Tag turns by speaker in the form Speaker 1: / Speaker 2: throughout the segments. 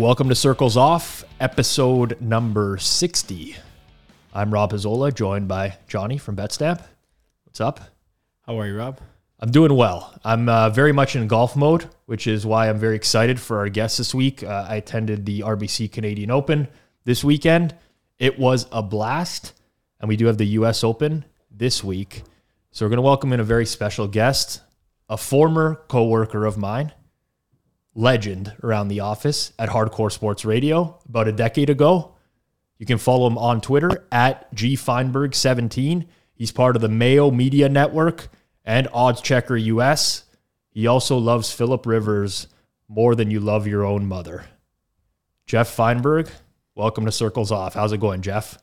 Speaker 1: Welcome to Circles Off, episode number 60. I'm Rob Pizzola, joined by Johnny from BetStamp. What's up?
Speaker 2: How are you, Rob?
Speaker 1: I'm doing well. I'm uh, very much in golf mode, which is why I'm very excited for our guest this week. Uh, I attended the RBC Canadian Open this weekend. It was a blast, and we do have the US Open this week. So we're going to welcome in a very special guest, a former coworker of mine, legend around the office at Hardcore Sports Radio about a decade ago. You can follow him on Twitter at gfeinberg17. He's part of the Mayo Media Network and Odds Checker US. He also loves Philip Rivers more than you love your own mother. Jeff Feinberg, welcome to Circles Off. How's it going, Jeff?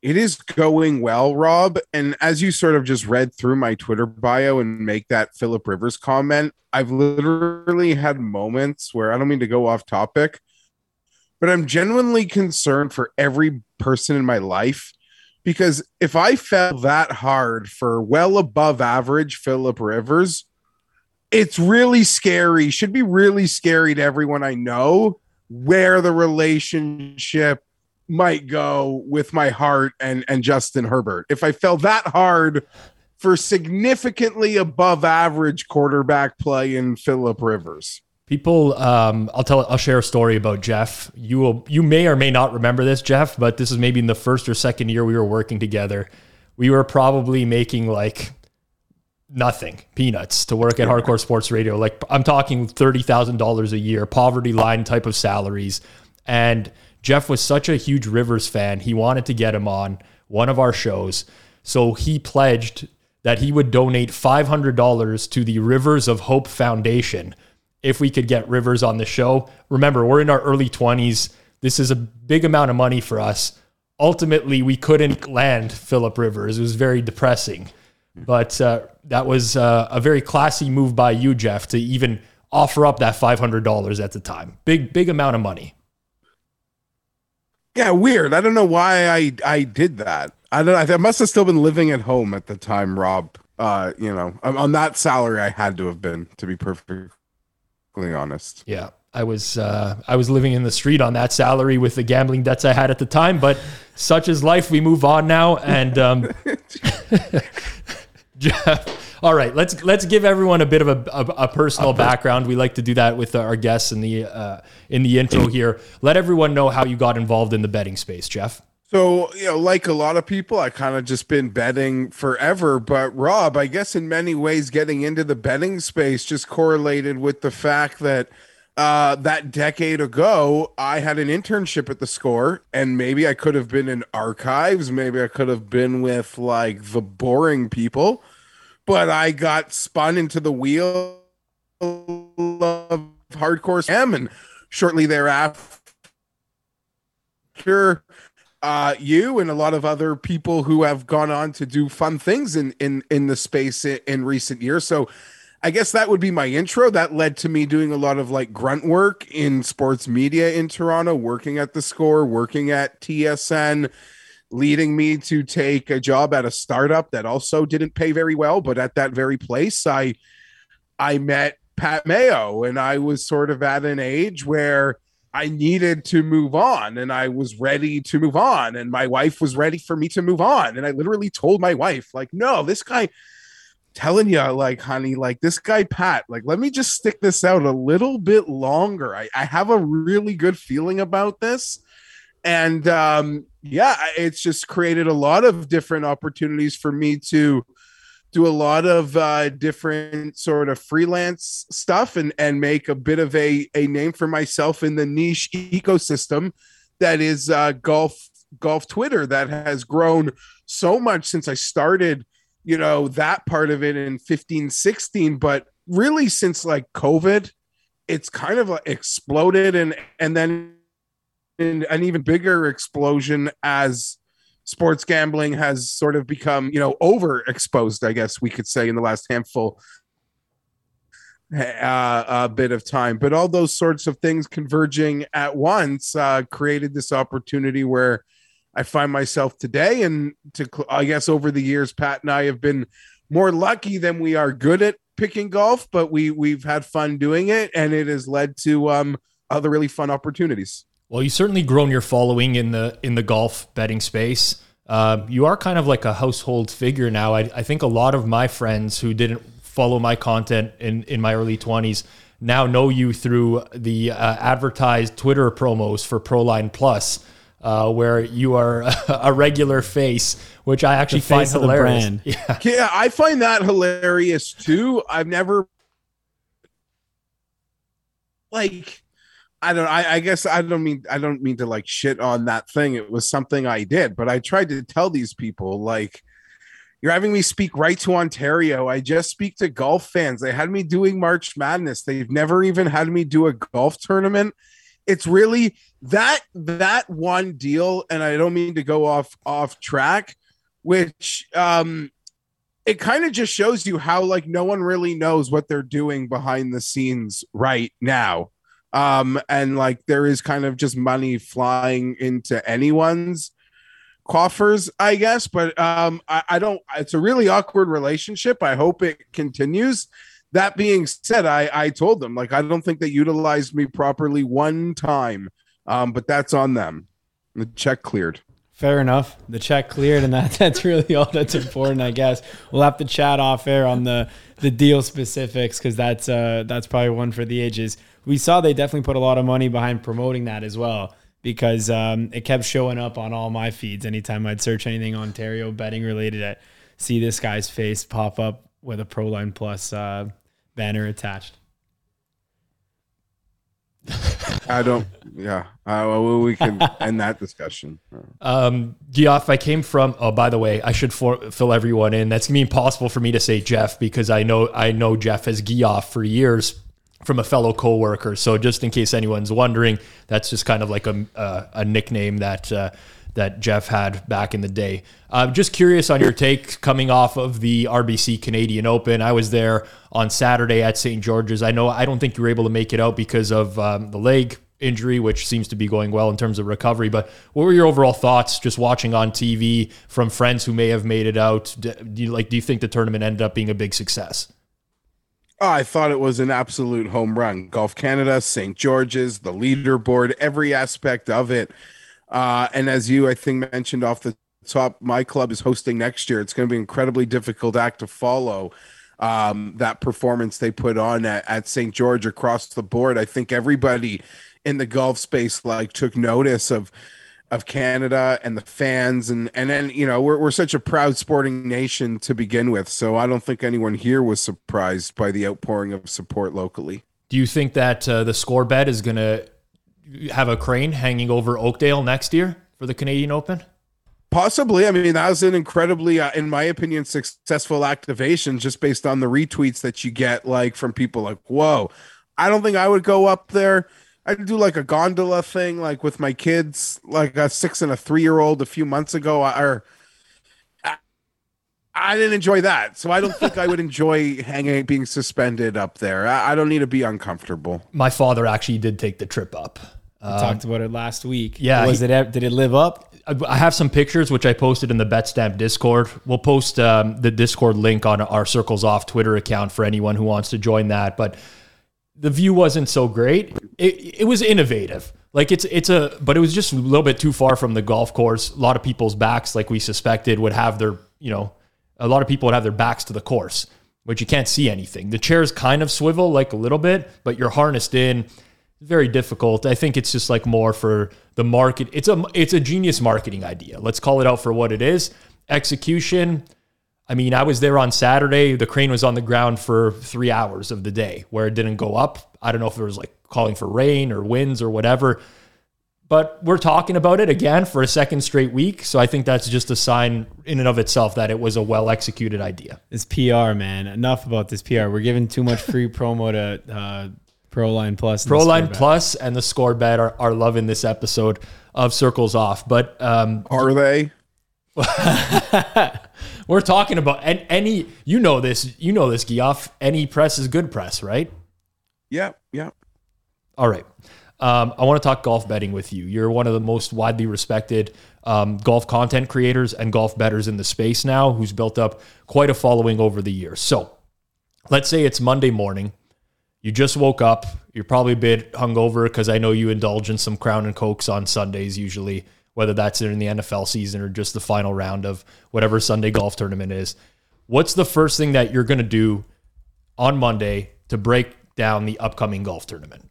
Speaker 3: It is going well, Rob. And as you sort of just read through my Twitter bio and make that Philip Rivers comment, I've literally had moments where I don't mean to go off topic, but I'm genuinely concerned for every person in my life because if I fell that hard for well above average Philip Rivers, it's really scary. Should be really scary to everyone I know where the relationship might go with my heart and and Justin Herbert. If I fell that hard for significantly above average quarterback play in Philip Rivers.
Speaker 1: People, um, I'll tell, I'll share a story about Jeff. You will, you may or may not remember this, Jeff, but this is maybe in the first or second year we were working together. We were probably making like nothing, peanuts, to work at Hardcore Sports Radio. Like I'm talking thirty thousand dollars a year, poverty line type of salaries, and Jeff was such a huge Rivers fan. He wanted to get him on one of our shows, so he pledged that he would donate $500 to the Rivers of Hope Foundation if we could get Rivers on the show. Remember, we're in our early 20s. This is a big amount of money for us. Ultimately, we couldn't land Philip Rivers. It was very depressing. But uh, that was uh, a very classy move by you, Jeff, to even offer up that $500 at the time. Big, big amount of money.
Speaker 3: Yeah, weird. I don't know why I I did that. I don't. I must have still been living at home at the time, Rob. Uh, you know, on that salary, I had to have been, to be perfectly honest.
Speaker 1: Yeah, I was uh, I was living in the street on that salary with the gambling debts I had at the time. But such is life. We move on now, and um, Jeff. All right, let's let's give everyone a bit of a, a, a personal background. We like to do that with our guests in the uh, in the intro here. Let everyone know how you got involved in the betting space, Jeff.
Speaker 3: So, you know, like a lot of people, I kind of just been betting forever. But Rob, I guess in many ways, getting into the betting space just correlated with the fact that uh, that decade ago, I had an internship at the score, and maybe I could have been in archives. Maybe I could have been with like the boring people, but I got spun into the wheel of hardcore M, and shortly thereafter uh, you and a lot of other people who have gone on to do fun things in in in the space in, in, recent years. So I guess that would be my intro. That led to me doing a lot of like grunt work in sports media in Toronto, working at the score, working at TSN, leading me to take a job at a startup that also didn't pay very well, but at that very place I I met Pat Mayo and I was sort of at an age where I needed to move on and I was ready to move on and my wife was ready for me to move on and I literally told my wife like no this guy telling you like honey like this guy Pat like let me just stick this out a little bit longer. I, I have a really good feeling about this and um yeah it's just created a lot of different opportunities for me to do a lot of uh, different sort of freelance stuff and and make a bit of a a name for myself in the niche ecosystem that is uh, golf golf Twitter that has grown so much since I started you know that part of it in 15 16 but really since like COVID, it's kind of exploded and and then an even bigger explosion as sports gambling has sort of become, you know, overexposed, I guess we could say, in the last handful uh, a bit of time. But all those sorts of things converging at once uh, created this opportunity where I find myself today. And to, I guess, over the years, Pat and I have been more lucky than we are good at picking golf, but we we've had fun doing it, and it has led to um, other really fun opportunities.
Speaker 1: Well, you've certainly grown your following in the in the golf betting space. Uh, you are kind of like a household figure now. I, I think a lot of my friends who didn't follow my content in in my early twenties now know you through the uh, advertised Twitter promos for Proline Plus. Uh, where you are a regular face, which I actually find hilarious.
Speaker 3: Yeah. yeah, I find that hilarious too. I've never like I don't I, I, guess I don't mean I don't mean to like shit on that thing. It was something I did, but I tried to tell these people like you're having me speak right to Ontario. I just speak to golf fans. They had me doing March Madness. They've never even had me do a golf tournament. It's really that that one deal, and I don't mean to go off off track, which um it kind of just shows you how like no one really knows what they're doing behind the scenes right now um and like there is kind of just money flying into anyone's coffers i guess. But um I, I, don't it's a really awkward relationship. I hope it continues. That being said i i told them like i don't think they utilized me properly one time. Um but that's on them. The check cleared.
Speaker 2: Fair enough. The check cleared, and that that's really all that's important, I guess. We'll have to chat off air on the the deal specifics because that's uh that's probably one for the ages we saw they definitely put a lot of money behind promoting that as well because um, it kept showing up on all my feeds anytime I'd search anything Ontario betting related. I see this guy's face pop up with a Proline Plus uh, banner attached.
Speaker 3: I don't. Yeah, uh, well, we can end that discussion.
Speaker 1: Um, Geoff, I came from. Oh, by the way, I should for, fill everyone in. That's gonna be impossible for me to say Jeff because I know I know Jeff as Geoff for years from a fellow coworker. So just in case anyone's wondering, that's just kind of like a uh, a nickname that uh, that Jeff had back in the day. I'm uh, just curious on your take coming off of the RBC Canadian Open. I was there on Saturday at St. George's. I know I don't think you were able to make it out because of um, the leg injury, which seems to be going well in terms of recovery. But what were your overall thoughts just watching on TV from friends who may have made it out? Do you, like, do you think the tournament ended up being a big success?
Speaker 3: Oh, I thought it was an absolute home run. Golf Canada, St. George's, the leaderboard, every aspect of it. Uh, and as you, I think, mentioned off the top, my club is hosting next year. It's going to be an incredibly difficult act to follow. Um, that performance they put on at, at St. George across the board. I think everybody in the golf space like took notice of of Canada and the fans and and then you know we're we're such a proud sporting nation to begin with so I don't think anyone here was surprised by the outpouring of support locally.
Speaker 1: Do you think that uh, the score bet is going to have a crane hanging over Oakdale next year for the Canadian Open?
Speaker 3: Possibly. I mean, that was an incredibly, uh, in my opinion, successful activation just based on the retweets that you get, like from people like, whoa, I don't think I would go up there I do like a gondola thing, like with my kids, like a six and a three year old a few months ago. Or I, I didn't enjoy that, so I don't think I would enjoy hanging, being suspended up there. I, I, don't need to be uncomfortable.
Speaker 1: My father actually did take the trip up.
Speaker 2: Um, talked about it last week.
Speaker 1: Yeah,
Speaker 2: was he, it? Did it live up?
Speaker 1: I have some pictures which I posted in the BetStamp Discord. We'll post um, the Discord link on our Circles Off Twitter account for anyone who wants to join that. But the view wasn't so great. It, it was innovative. Like it's it's a but it was just a little bit too far from the golf course. A lot of people's backs, like we suspected, would have their, you know, a lot of people would have their backs to the course, but you can't see anything. The chairs kind of swivel like a little bit, but you're harnessed in. Very difficult. I think it's just like more for the market. It's a it's a genius marketing idea. Let's call it out for what it is. Execution, I mean, I was there on Saturday. The crane was on the ground for three hours of the day where it didn't go up. I don't know if it was like calling for rain or winds or whatever. but we're talking about it again for a second straight week. So I think that's just a sign in and of itself that it was a well executed idea.
Speaker 2: It's PR, man. Enough about this PR. We're giving too much free promo to uh, Proline Plus. and
Speaker 1: Proline Plus and the Score Bet are, are loving this episode of Circles Off. But um,
Speaker 3: Are they?
Speaker 1: we're talking about any you know this you know this Geoff. Any press is good press, right?
Speaker 3: Yeah, yeah.
Speaker 1: All right. Um, I want to talk golf betting with you. You're one of the most widely respected um, golf content creators and golf betters in the space now, who's built up quite a following over the years. So, let's say it's Monday morning. You just woke up. You're probably a bit hungover because I know you indulge in some Crown and Cokes on Sundays, usually, whether that's in the NFL season or just the final round of whatever Sunday golf tournament is. What's the first thing that you're going to do on Monday to break down the upcoming golf tournament?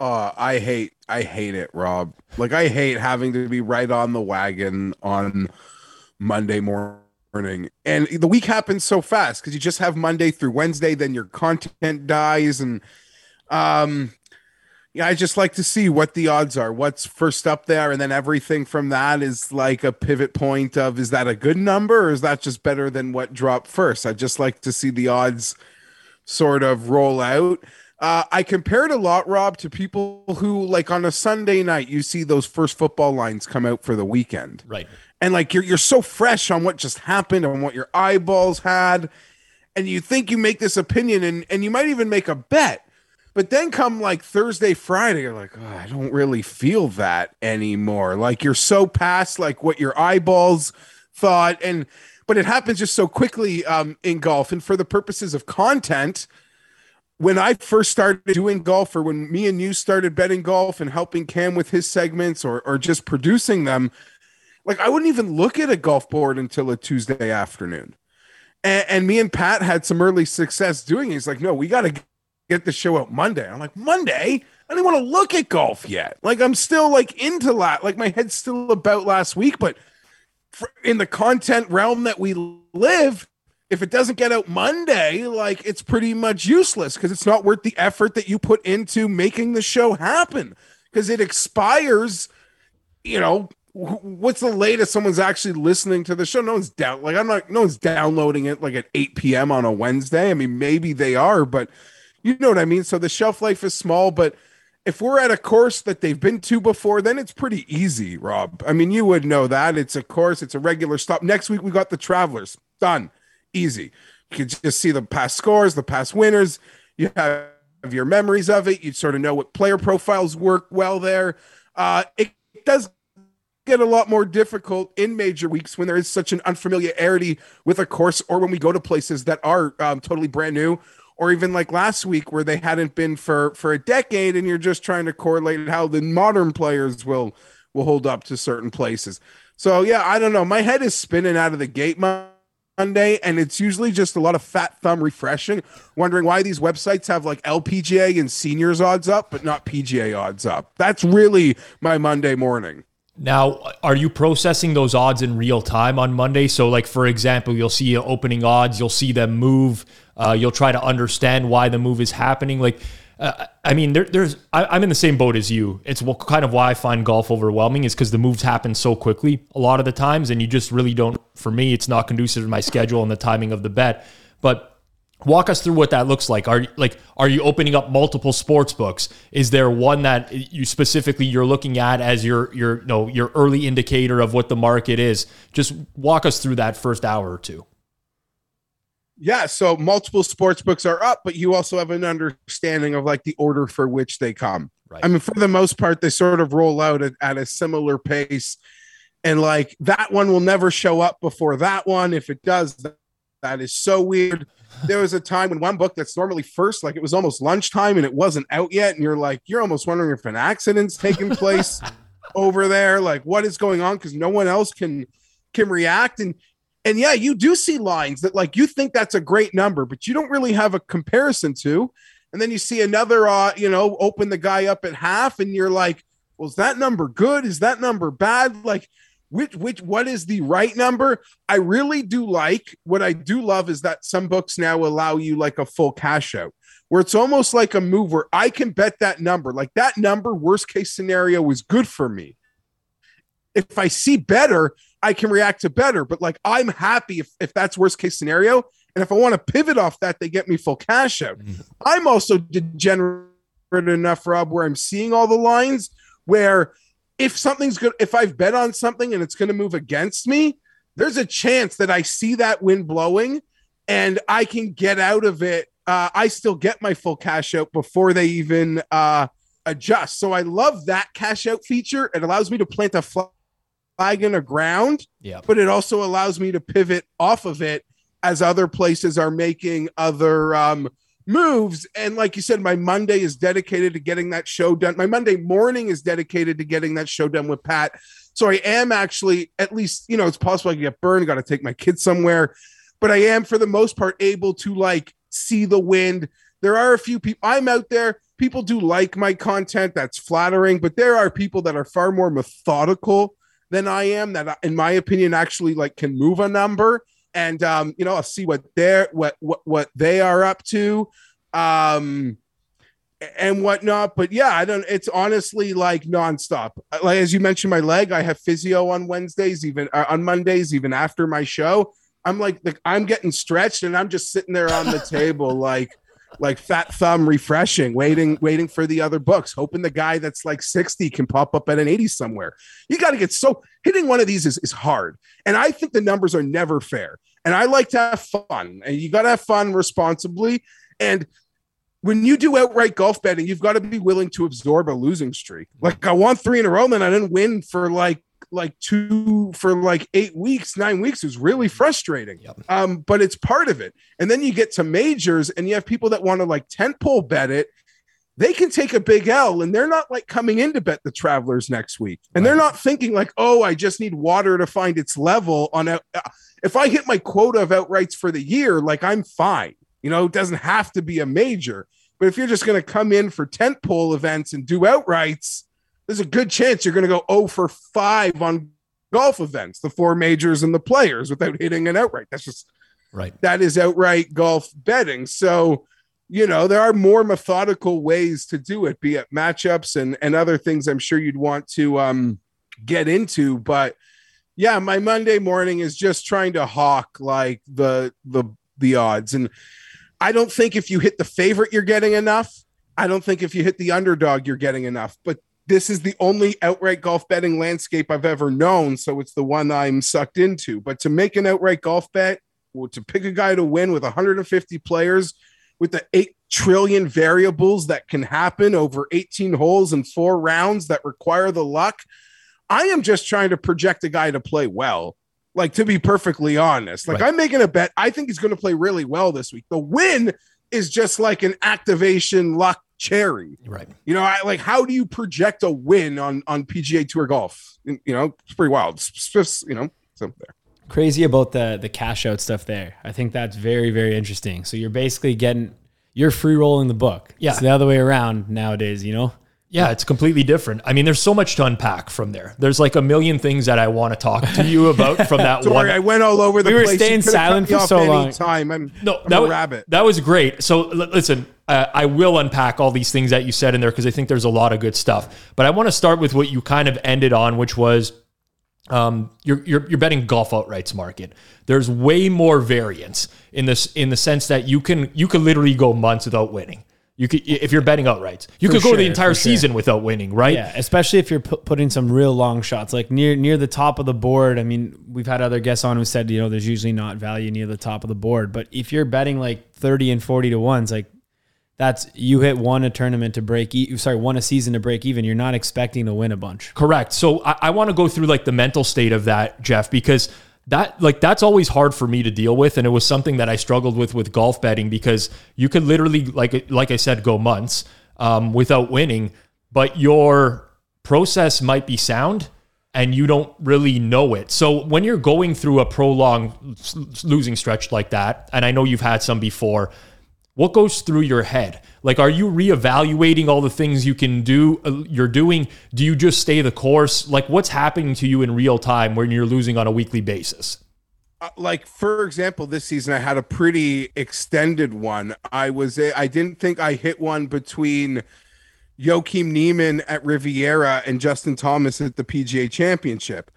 Speaker 3: Uh, I hate I hate it, Rob. Like I hate having to be right on the wagon on Monday morning. And the week happens so fast because you just have Monday through Wednesday, then your content dies. And um yeah, I just like to see what the odds are, what's first up there, and then everything from that is like a pivot point of is that a good number or is that just better than what dropped first? I just like to see the odds sort of roll out. Uh, I compare it a lot, Rob, to people who like on a Sunday night you see those first football lines come out for the weekend,
Speaker 1: Right.
Speaker 3: and like you're you're so fresh on what just happened and what your eyeballs had, and you think you make this opinion and and you might even make a bet, but then come like Thursday, Friday, you're like, oh, I don't really feel that anymore. Like you're so past like what your eyeballs thought, and but it happens just so quickly um, in golf, and for the purposes of content when I first started doing golf, or when me and you started betting golf and helping Cam with his segments or or just producing them, like I wouldn't even look at a golf board until a Tuesday afternoon. And, and me and Pat had some early success doing it. He's like, no, we got to get the show out Monday. I'm like, Monday? I didn't want to look at golf yet. Like I'm still like into that. Like my head's still about last week, but for, in the content realm that we live, if it doesn't get out Monday, like it's pretty much useless because it's not worth the effort that you put into making the show happen because it expires. You know, what's the latest someone's actually listening to the show? No one's down. Like I'm not. No one's downloading it like at 8 p.m. on a Wednesday. I mean, maybe they are, but you know what I mean. So the shelf life is small, but if we're at a course that they've been to before, then it's pretty easy, Rob. I mean, you would know that. It's a course, it's a regular stop. Next week, we got the Travelers. Done. Easy. You can just see the past scores, the past winners. You have your memories of it. You sort of know what player profiles work well there. Uh, it does get a lot more difficult in major weeks when there is such an unfamiliarity with a course or when we go to places that are um, totally brand new or even like last week where they hadn't been for for a decade and you're just trying to correlate how the modern players will will hold up to certain places. So yeah i don't know. My head is spinning out of the gate monday and it's usually just a lot of fat thumb refreshing wondering why these websites have like lpga and seniors odds up but not pga odds up. That's really my monday morning
Speaker 1: Now, are you processing those odds in real time on Monday? So, like for example, you'll see opening odds, you'll see them move, uh, you'll try to understand why the move is happening. Like, uh, I mean, there, there's I, I'm in the same boat as you. It's what, kind of why I find golf overwhelming is because the moves happen so quickly a lot of the times, and you just really don't. For me, it's not conducive to my schedule and the timing of the bet. But walk us through what that looks like are like are you opening up multiple sports books is there one that you specifically you're looking at as your your you know your early indicator of what the market is just walk us through that first hour or two
Speaker 3: Yeah, so multiple sports books are up, but you also have an understanding of like the order for which they come.
Speaker 1: Right.
Speaker 3: I mean, for the most part, they sort of roll out at, at a similar pace. And like that one will never show up before that one. If it does, that, is so weird. There was a time when one book that's normally first, like it was almost lunchtime and it wasn't out yet. And you're like, you're almost wondering if an accident's taking place over there. Like, what is going on? Because no one else can can react. And and yeah, you do see lines that like you think that's a great number, but you don't really have a comparison to. And then you see another, uh, you know, open the guy up at half, and you're like, well, is that number good? Is that number bad? Like, which, which, what is the right number? I really do like what I do love is that some books now allow you like a full cash out, where it's almost like a move where I can bet that number. Like that number, worst case scenario, is good for me. If I see better, I can react to better. But like I'm happy if, if that's worst case scenario. And if I want to pivot off that, they get me full cash out. Mm-hmm. I'm also degenerate enough, Rob, where I'm seeing all the lines where if something's good, if I've bet on something and it's going to move against me, there's a chance that I see that wind blowing and I can get out of it. Uh, I still get my full cash out before they even uh, adjust. So I love that cash out feature. It allows me to plant a flag in the ground,
Speaker 1: yeah.
Speaker 3: but it also allows me to pivot off of it as other places are making other um, moves. And like you said, my Monday is dedicated to getting that show done. My Monday morning is dedicated to getting that show done with Pat. So I am actually, at least, you know, it's possible I can get burned, got to take my kids somewhere, but I am for the most part able to like see the wind. There are a few people, I'm out there. People do like my content. That's flattering, but there are people that are far more methodical than I am that, in my opinion, actually like can move a number and um, you know, I'll see what they're what what what they are up to, um, and whatnot. But yeah, I don't. It's honestly like nonstop. Like as you mentioned, my leg. I have physio on Wednesdays, even uh, on Mondays, even after my show. I'm like, like I'm getting stretched, and I'm just sitting there on the table, like like fat thumb refreshing, waiting, waiting for the other books, hoping the guy that's like 60 can pop up at an 80 somewhere. You got to get so hitting one of these is, is hard. And I think the numbers are never fair. And I like to have fun and you got to have fun responsibly. And when you do outright golf betting, you've got to be willing to absorb a losing streak. Like I won three in a row, and I didn't win for like like two for like eight weeks, nine weeks is really frustrating. Yep. Um, but it's part of it. And then you get to majors and you have people that want to like tent pole bet it. They can take a big L and they're not like coming in to bet the travelers next week. And right. they're not thinking like, oh, I just need water to find its level on a if I hit my quota of outrights for the year, like I'm fine. You know, it doesn't have to be a major. But if you're just going to come in for tent pole events and do outrights, there's a good chance you're going to go 0 for 5 on golf events, the four majors and the players without hitting an outright. That's just
Speaker 1: right.
Speaker 3: That is outright golf betting. So, you know, there are more methodical ways to do it, be it matchups and and other things I'm sure you'd want to um get into, but yeah, my Monday morning is just trying to hawk like the the the odds and I don't think if you hit the favorite you're getting enough. I don't think if you hit the underdog you're getting enough. But this is the only outright golf betting landscape I've ever known. So it's the one I'm sucked into. But to make an outright golf bet, or to pick a guy to win with 150 players, with the 8 trillion variables that can happen over 18 holes and four rounds that require the luck, I am just trying to project a guy to play well. Like, to be perfectly honest, like right. I'm making a bet. I think he's going to play really well this week. The win is just like an activation luck cherry.
Speaker 1: Right.
Speaker 3: You know, I like how do you project a win on on PGA Tour golf? You know, it's pretty wild. It's just, you know, so there.
Speaker 2: Crazy about the the cash out stuff there. I think that's very very interesting. So you're basically getting you're free rolling the book.
Speaker 1: Yeah.
Speaker 2: It's the other way around nowadays, you know?
Speaker 1: Yeah, it's completely different. I mean, there's so much to unpack from there. There's like a million things that I want to talk to you about from that
Speaker 3: Don't
Speaker 1: one.
Speaker 3: I went all over the
Speaker 2: we
Speaker 3: place.
Speaker 2: We were staying silent for so long.
Speaker 3: Time. I'm
Speaker 1: no,
Speaker 3: I'm
Speaker 1: that
Speaker 3: a
Speaker 1: was,
Speaker 3: rabbit.
Speaker 1: That was great. So l- listen, uh, I will unpack all these things that you said in there because I think there's a lot of good stuff. But I want to start with what you kind of ended on, which was um, you're, you're, you're betting golf outrights market. There's way more variance in this in the sense that you can you can literally go months without winning. You could, if you're betting outright, you for could go sure, the entire season without winning, right?
Speaker 2: Yeah, especially if you're pu- putting some real long shots, like near near the top of the board. I mean, we've had other guests on who said, you know, there's usually not value near the top of the board, but if you're betting like 30 and 40 to ones, like that's you hit one a tournament to break. E- sorry, one a season to break even. You're not expecting to win a bunch.
Speaker 1: Correct. So I, I want to go through like the mental state of that, Jeff, because that like that's always hard for me to deal with and it was something that i struggled with with golf betting because you could literally like like i said go months um, without winning but your process might be sound and you don't really know it. So when you're going through a prolonged losing stretch like that and i know you've had some before what goes through your head like are you reevaluating all the things you can do uh, you're doing do you just stay the course like what's happening to you in real time when you're losing on a weekly basis
Speaker 3: uh, like for example, this season I had a pretty extended one. I was I didn't think I hit one between Joaquin Niemann at Riviera and Justin Thomas at the PGA Championship.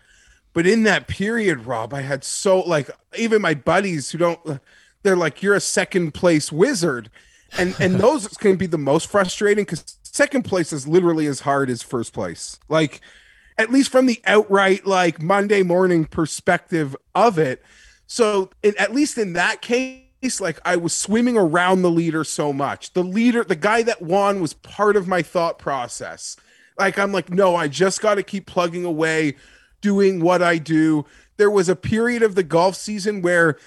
Speaker 3: But in that period, Rob, I had so like even my buddies who don't they're like you're a second place wizard. And and those can be the most frustrating cuz second place is literally as hard as first place. Like at least from the outright like Monday morning perspective of it. So it, at least in that case like I was swimming around the leader so much. The leader, the guy that won was part of my thought process. Like I'm like, no, I just got to keep plugging away, doing what I do. There was a period of the golf season where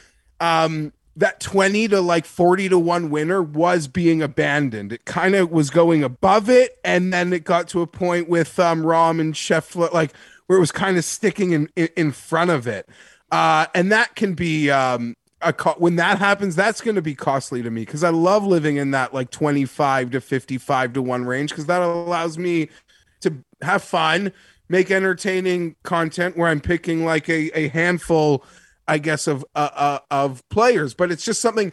Speaker 3: um that 20 to like 40 to 1 winner was being abandoned. It kind of was going above it and then it got to a point with um Rahm and Scheffler like where it was kind of sticking in in, in front of it. Uh and that can be um a co- when that happens, that's going to be costly to me because I love living in that like 25 to 55 to 1 range because that allows me to have fun, make entertaining content where I'm picking like a, a handful, I guess, of uh, uh, of players. But it's just something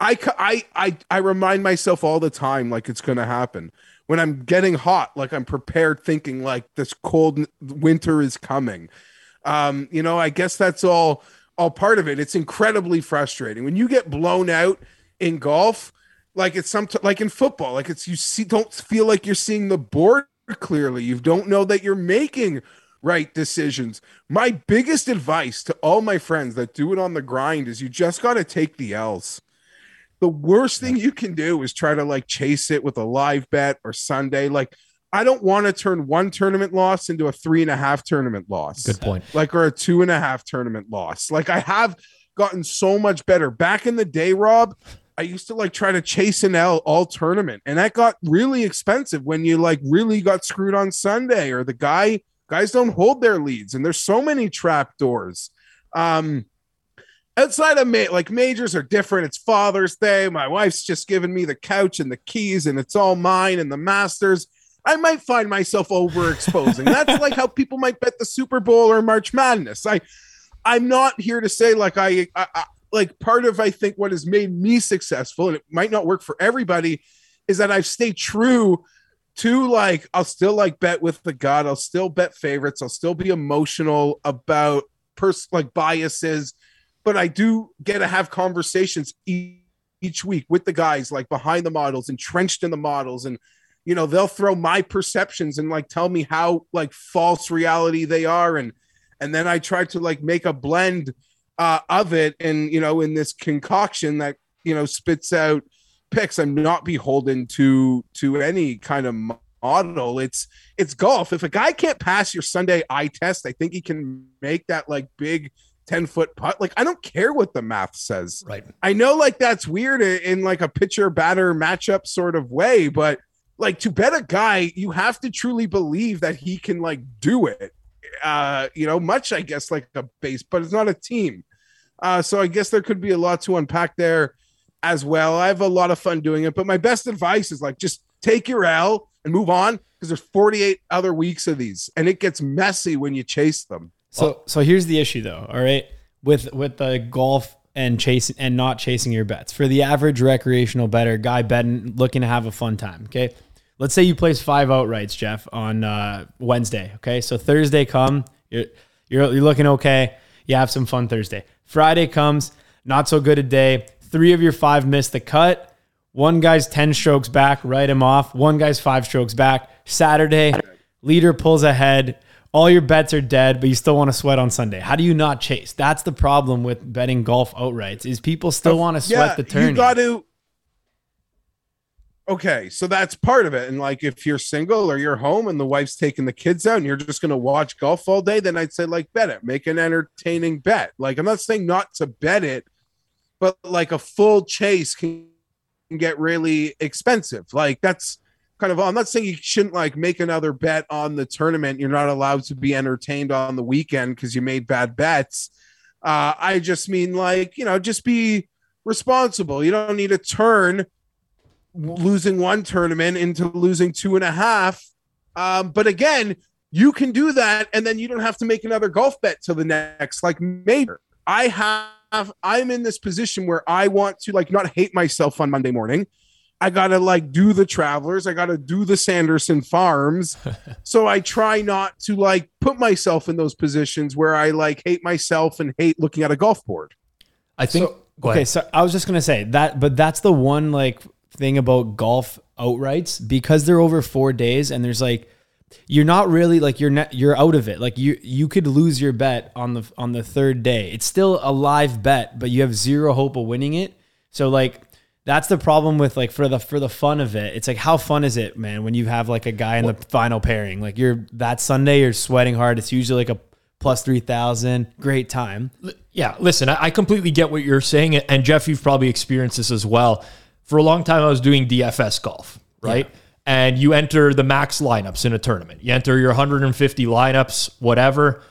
Speaker 3: I, I, I, I remind myself all the time like it's going to happen. When I'm getting hot, like I'm prepared thinking like this cold winter is coming. Um, you know, I guess that's all all part of it. It's incredibly frustrating when you get blown out in golf. Like it's some like in football, like it's you see don't feel like you're seeing the board clearly. You don't know that you're making right decisions. My biggest advice to all my friends that do it on the grind is you just got to take the L's. The worst thing you can do is try to like chase it with a live bet or Sunday. Like I don't want to turn one tournament loss into a three and a half tournament loss.
Speaker 1: Good point.
Speaker 3: Like, or a two and a half tournament loss. Like, I have gotten so much better. Back in the day, Rob, I used to like try to chase an L all tournament, and that got really expensive when you like really got screwed on Sunday, or the guy guys don't hold their leads, and there's so many trap doors. Um, outside of ma- like majors are different. It's Father's Day. My wife's just given me the couch and the keys, and it's all mine. And the Masters I might find myself overexposing. That's like how people might bet the Super Bowl or March Madness. I, I'm not here to say like I, I, I like part of I think what has made me successful, and it might not work for everybody, is that I've stayed true to like I'll still like bet with the god. I'll still bet favorites. I'll still be emotional about pers like biases, but I do get to have conversations each, each week with the guys like behind the models, entrenched in the models, and you know they'll throw my perceptions and like tell me how like false reality they are and and then i try to like make a blend uh of it and you know in this concoction that you know spits out picks i'm not beholden to to any kind of model it's it's golf if a guy can't pass your sunday eye test i think he can make that like big 10 foot putt like i don't care what the math says
Speaker 1: Right.
Speaker 3: i know like that's weird in like a pitcher batter matchup sort of way but like to bet a guy, you have to truly believe that he can like do it. Uh, you know, much I guess like a base, but it's not a team. Uh, so I guess there could be a lot to unpack there as well. I have a lot of fun doing it, but my best advice is like just take your L and move on because there's 48 other weeks of these, and it gets messy when you chase them.
Speaker 2: So so here's the issue though, all right? With with the golf and chasing and not chasing your bets. For the average recreational better guy betting looking to have a fun time, okay? Let's say you place five outrights, Jeff, on uh, Wednesday, okay? So Thursday come, you're, you're you're looking okay. You have some fun Thursday. Friday comes, not so good a day. 3 of your 5 miss the cut. One guy's 10 strokes back, write him off. One guy's 5 strokes back. Saturday, leader pulls ahead all your bets are dead, but you still want to sweat on Sunday. How do you not chase? That's the problem with betting golf outrights is people still want to sweat the turn.
Speaker 3: You got to. Okay, so that's part of it. And like if you're single or you're home and the wife's taking the kids out and you're just going to watch golf all day, then I'd say like bet it, make an entertaining bet. Like I'm not saying not to bet it, but like a full chase can get really expensive. Like that's kind of I'm not saying you shouldn't like make another bet on the tournament. You're not allowed to be entertained on the weekend because you made bad bets. Uh, I just mean like you know just be responsible. You don't need to turn losing one tournament into losing two and a half. Um, but again, you can do that, and then you don't have to make another golf bet till the next like major. I have I'm in this position where I want to like not hate myself on Monday morning. I gotta like do the travelers, I gotta do the Sanderson farms. so I try not to like put myself in those positions where I like hate myself and hate looking at a golf board.
Speaker 1: I think.
Speaker 2: So-
Speaker 1: go
Speaker 2: okay,
Speaker 1: ahead.
Speaker 2: so I was just gonna say that, but that's the one like thing about golf outrights because they're over four days and there's like you're not really like you're not you're out of it. Like you you could lose your bet on the on the third day. It's still a live bet, but you have zero hope of winning it. So like that's the problem with like for the for the fun of it. It's like how fun is it, man, when you have like a guy in the final pairing. Like you're that Sunday, you're sweating hard. It's usually like a plus three thousand. Great time.
Speaker 1: Yeah, listen, I I completely get what you're saying. And Jeff, you've probably experienced this as well. For a long time, I was doing DFS golf, right? And you enter the max lineups in a tournament. You enter your 150 lineups, whatever.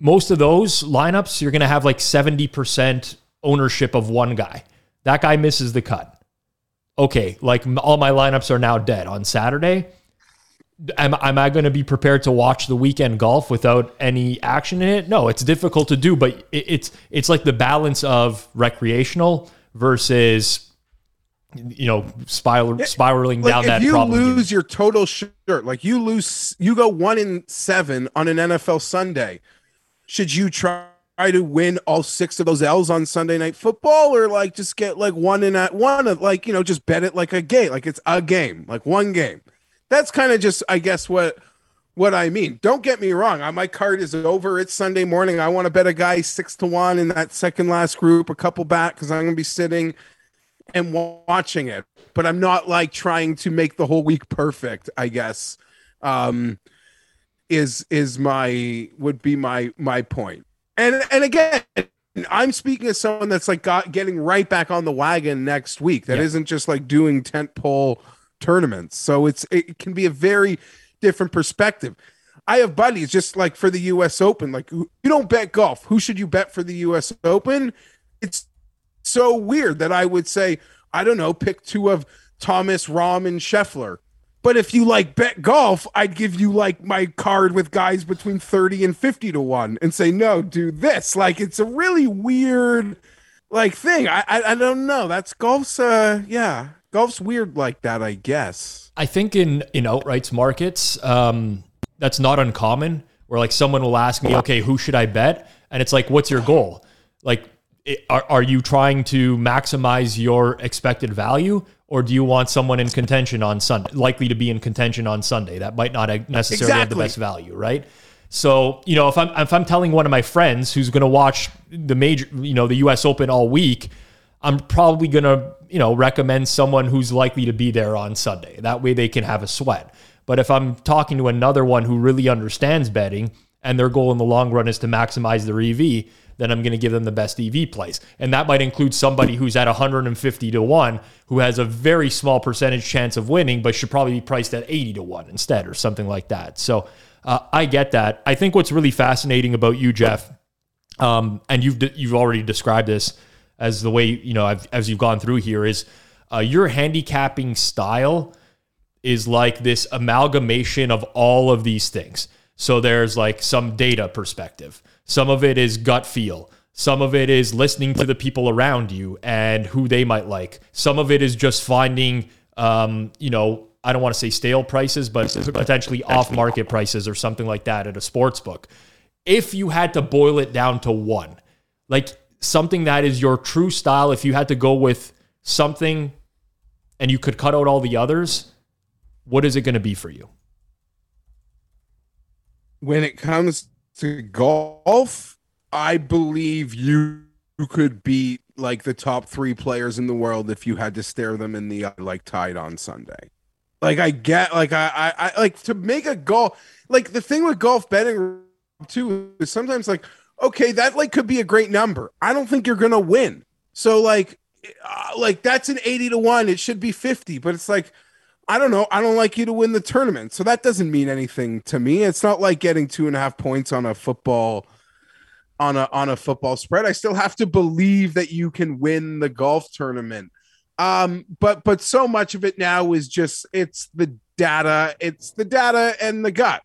Speaker 1: Most of those lineups, you're going to have like 70% ownership of one guy. That guy misses the cut. Okay, like all my lineups are now dead on Saturday. Am, am I going to be prepared to watch the weekend golf without any action in it? No, it's difficult to do, but it, it's it's like the balance of recreational versus you know spiral, spiraling
Speaker 3: Like
Speaker 1: down
Speaker 3: if
Speaker 1: that
Speaker 3: you
Speaker 1: problem.
Speaker 3: lose your total shirt, like you lose, you go one in seven on an NFL Sunday. Should you try to win all six of those L's on Sunday Night Football, or like just get like one in at one, of like you know, just bet it like a game, like it's a game, like one game. That's kind of just, I guess, what what I mean. Don't get me wrong. My card is over. It's Sunday morning. I want to bet a guy six to one in that second last group, a couple back because I'm going to be sitting and watching it. But I'm not like trying to make the whole week perfect. I guess um, is is my would be my my point. And and again, I'm speaking as someone that's like got getting right back on the wagon next week. That
Speaker 1: Yeah.
Speaker 3: not just like doing tent pole tournaments. So it's it can be a very different perspective. I have buddies just like for the US Open, like you don't bet golf. Who should you bet for the US Open? It's so weird that I would say, I don't know, pick two of Thomas, Rahm, and Scheffler. But if you like bet golf, I'd give you like my card with guys between 30 and 50 to one and say, no, do this. Like it's a really weird like thing. I I, I don't know. That's golf's uh yeah. Golf's weird like that, I guess.
Speaker 1: I think in in outrights markets, um, that's not uncommon. Where like someone will ask me, okay, who should I bet? And it's like, what's your goal? Like, it, are are you trying to maximize your expected value, or do you want someone in contention on Sunday, likely to be in contention on Sunday that might not necessarily have the best value, right? So you know, if I'm if I'm telling one of my friends who's going to watch the major, you know, the U.S. Open all week, I'm probably going to, you know, recommend someone who's likely to be there on Sunday. That way they can have a sweat. But if I'm talking to another one who really understands betting and their goal in the long run is to maximize their EV, then I'm going to give them the best EV plays. And that might include somebody who's at 150 to 1 who has a very small percentage chance of winning but should probably be priced at 80 to 1 instead or something like that. So, uh, I get that. I think what's really fascinating about you, Jeff, um, and you've you've already described this as the way you know I've, as you've gone through here is uh, your handicapping style is like this amalgamation of all of these things. So there's like some data perspective. Some of it is gut feel. Some of it is listening to the people around you and who they might like. Some of it is just finding, um, you know, I don't want to say stale prices, but potentially off market prices or something like that at a sports book. If you had to boil it down to one, like something that is your true style, if you had to go with something and you could cut out all the others, what is it going to be for you?
Speaker 3: when it comes to golf, I believe you could beat like the top three players in the world if you had to stare them in the eye like tied on Sunday. Like I get like I I, I like to make a golf like the thing with golf betting too is sometimes like okay that like could be a great number. I don't think you're gonna win. So like uh, like that's an 80 to 1 it should be 50 but it's like I don't know. I don't like you to win the tournament. So that doesn't mean anything to me. It's not like getting two and a half points on a football on a on a football spread. I still have to believe that you can win the golf tournament. Um, but but so much of it now is just it's the data, it's the data and the gut.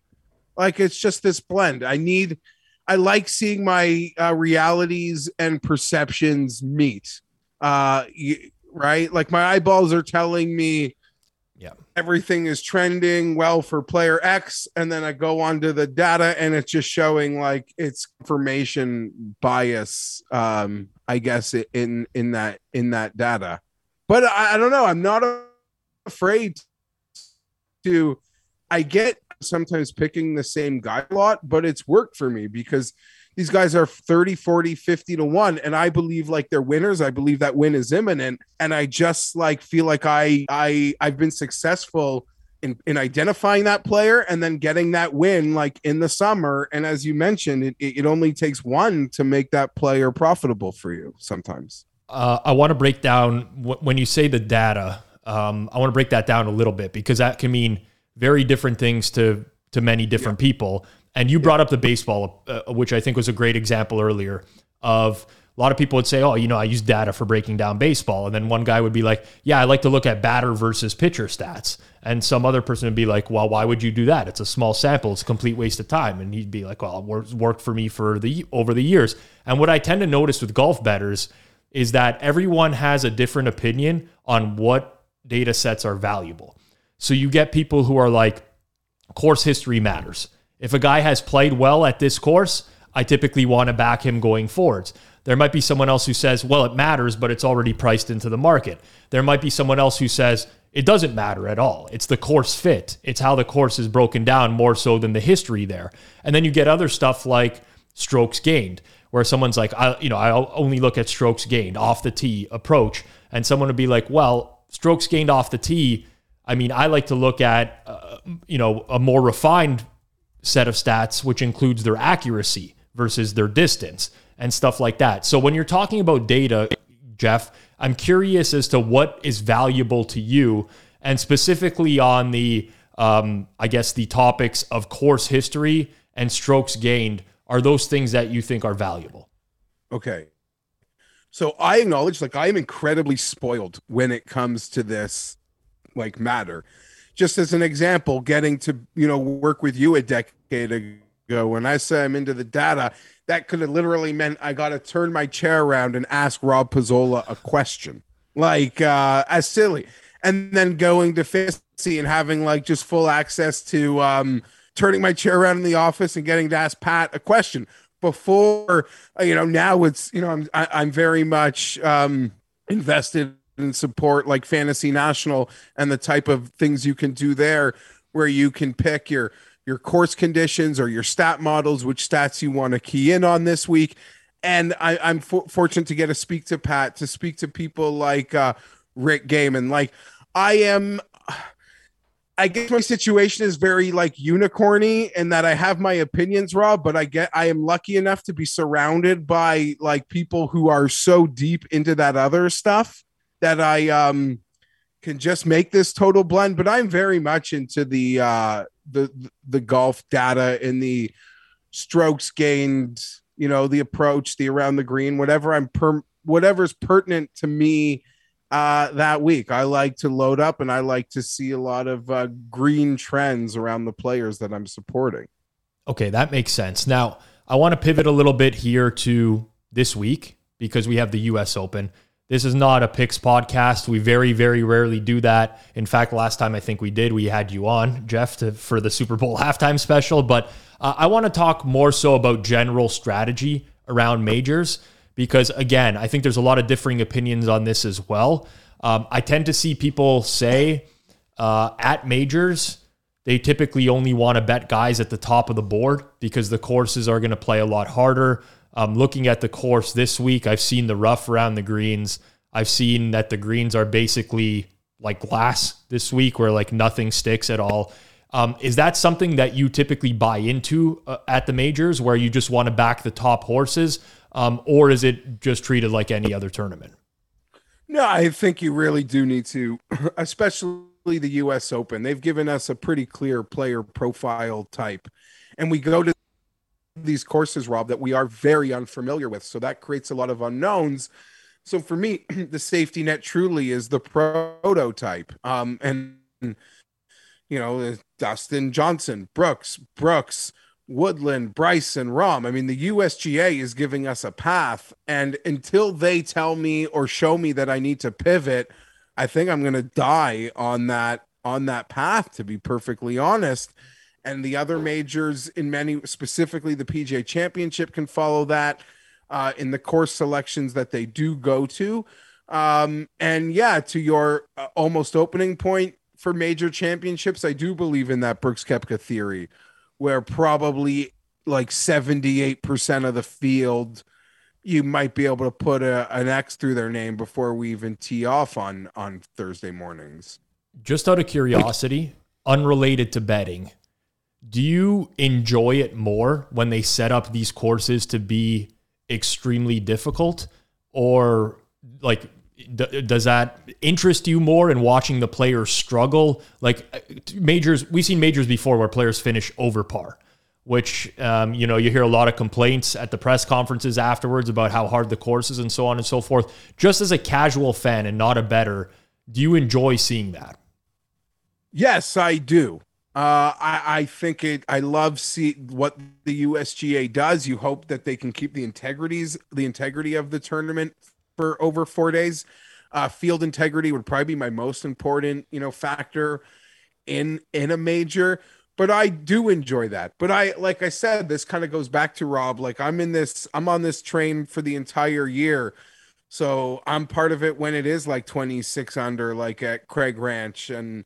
Speaker 3: Like it's just this blend. I need I like seeing my uh, realities and perceptions meet. Uh, right? Like my eyeballs are telling me
Speaker 1: yeah.
Speaker 3: everything is trending well for player X, and then I go onto the data and it's just showing like it's confirmation bias. Um, I guess in in that in that data, but I, I don't know. I'm not afraid to. I get sometimes picking the same guy a lot, but it's worked for me because these guys are 30, 40, 50 to 1 and I believe like they're winners. I believe that win is imminent and I just like feel like I I I've been successful in, in identifying that player and then getting that win like in the summer and as you mentioned it, it only takes one to make that player profitable for you sometimes
Speaker 1: uh, i want to break down when you say the data um, i want to break that down a little bit because that can mean very different things to to many different yeah. people. And you brought up the baseball, uh, which I think was a great example earlier of a lot of people would say, "Oh, you know, I use data for breaking down baseball," and then one guy would be like, "Yeah, I like to look at batter versus pitcher stats," and some other person would be like, "Well, why would you do that? It's a small sample. It's a complete waste of time." And he'd be like, "Well, it worked for me for the over the years." And what I tend to notice with golf bettors is that everyone has a different opinion on what data sets are valuable. So you get people who are like, course history matters. If a guy has played well at this course, I typically want to back him going forwards. There might be someone else who says, well, it matters, but it's already priced into the market. There might be someone else who says, it doesn't matter at all. It's the course fit. It's how the course is broken down more so than the history there. And then you get other stuff like strokes gained, where someone's like, I, you know, I only look at strokes gained off the tee approach. And someone would be like, well, strokes gained off the tee I mean, I like to look at, uh, you know, a more refined set of stats, which includes their accuracy versus their distance and stuff like that. So when you're talking about data, Jeff, I'm curious as to what is valuable to you, and specifically on the, um, I guess, the topics of course history and strokes gained. Are those things that you think are valuable?
Speaker 3: Okay. So I acknowledge, like, I am incredibly spoiled when it comes to this like matter. Just as an example, getting to you know work with you a decade ago, when I say I'm into the data, that could have literally meant I got to turn my chair around and ask Rob Pizzola a question, like uh, as silly, and then going to fancy and having like just full access to um, turning my chair around in the office and getting to ask Pat a question. Before uh, you know, now it's you know I'm I, am i am very much um, invested and support like Fantasy National and the type of things you can do there where you can pick your your course conditions or your stat models, which stats you want to key in on this week. And I, am fortunate to get to speak to Pat, to speak to people like uh, Rick Gehman. Like I am, I guess my situation is very like unicorny in that I have my opinions, Rob, but I get I am lucky enough to be surrounded by like people who are so deep into that other stuff that I um can just make this total blend, but I'm very much into the uh the the golf data and the strokes gained, you know, the approach, the around the green, whatever I'm per whatever's pertinent to me uh that week. I like to load up and I like to see a lot of uh, green trends around the players that I'm supporting.
Speaker 1: Okay, that makes sense. Now, I want to pivot a little bit here to this week because we have the US Open. This is not a picks podcast. We very, very rarely do that. In fact, last time I think we did, we had you on, Jeff, to, for the Super Bowl halftime special. But uh, I want to talk more so about general strategy around majors because, again, I think there's a lot of differing opinions on this as well. Um, I tend to see people say uh, at majors, they typically only want to bet guys at the top of the board because the courses are going to play a lot harder. Um, looking at the course this week, I've seen the rough around the greens. I've seen that the greens are basically like glass this week, where like nothing sticks at all. Um, is that something that you typically buy into uh, at the majors, where you just want to back the top horses, um, or is it just treated like any other tournament?
Speaker 3: No, I think you really do need to, especially the U.S. Open. They've given us a pretty clear player profile type, and we go to these courses, Rob, that we are very unfamiliar with. So that creates a lot of unknowns. So for me, the safety net truly is the prototype. Um, and you know, Dustin Johnson, Brooks, Brooks, Woodland, Bryson, Rahm. I mean, the USGA is giving us a path. And until they tell me or show me that I need to pivot, I think I'm going to die on that on that path to be perfectly honest and the other majors in many specifically the PGA championship can follow that uh, in the course selections that they do go to um, and yeah to your uh, almost opening point for major championships I do believe in that Brooks Koepka theory where probably like 78% of the field you might be able to put a, an X through their name before we even tee off on on Thursday mornings.
Speaker 1: Just out of curiosity, unrelated to betting, do you enjoy it more when they set up these courses to be extremely difficult? Or like d- does that interest you more in watching the players struggle? Like majors we've seen majors before where players finish over par which um, you know you hear a lot of complaints at the press conferences afterwards about how hard the course is and so on and so forth. Just as a casual fan and not a bettor do you enjoy seeing that?
Speaker 3: Yes, I do. Uh, I, I think it. I love see what the USGA does. You hope that they can keep the integrities, the integrity of the tournament for over four days. Uh, field integrity would probably be my most important, you know, factor in in a major. But I do enjoy that. But I, like I said, this kind of goes back to Rob. Like I'm in this, I'm on this train for the entire year. So I'm part of it when it is like 26 under, like at Craig Ranch and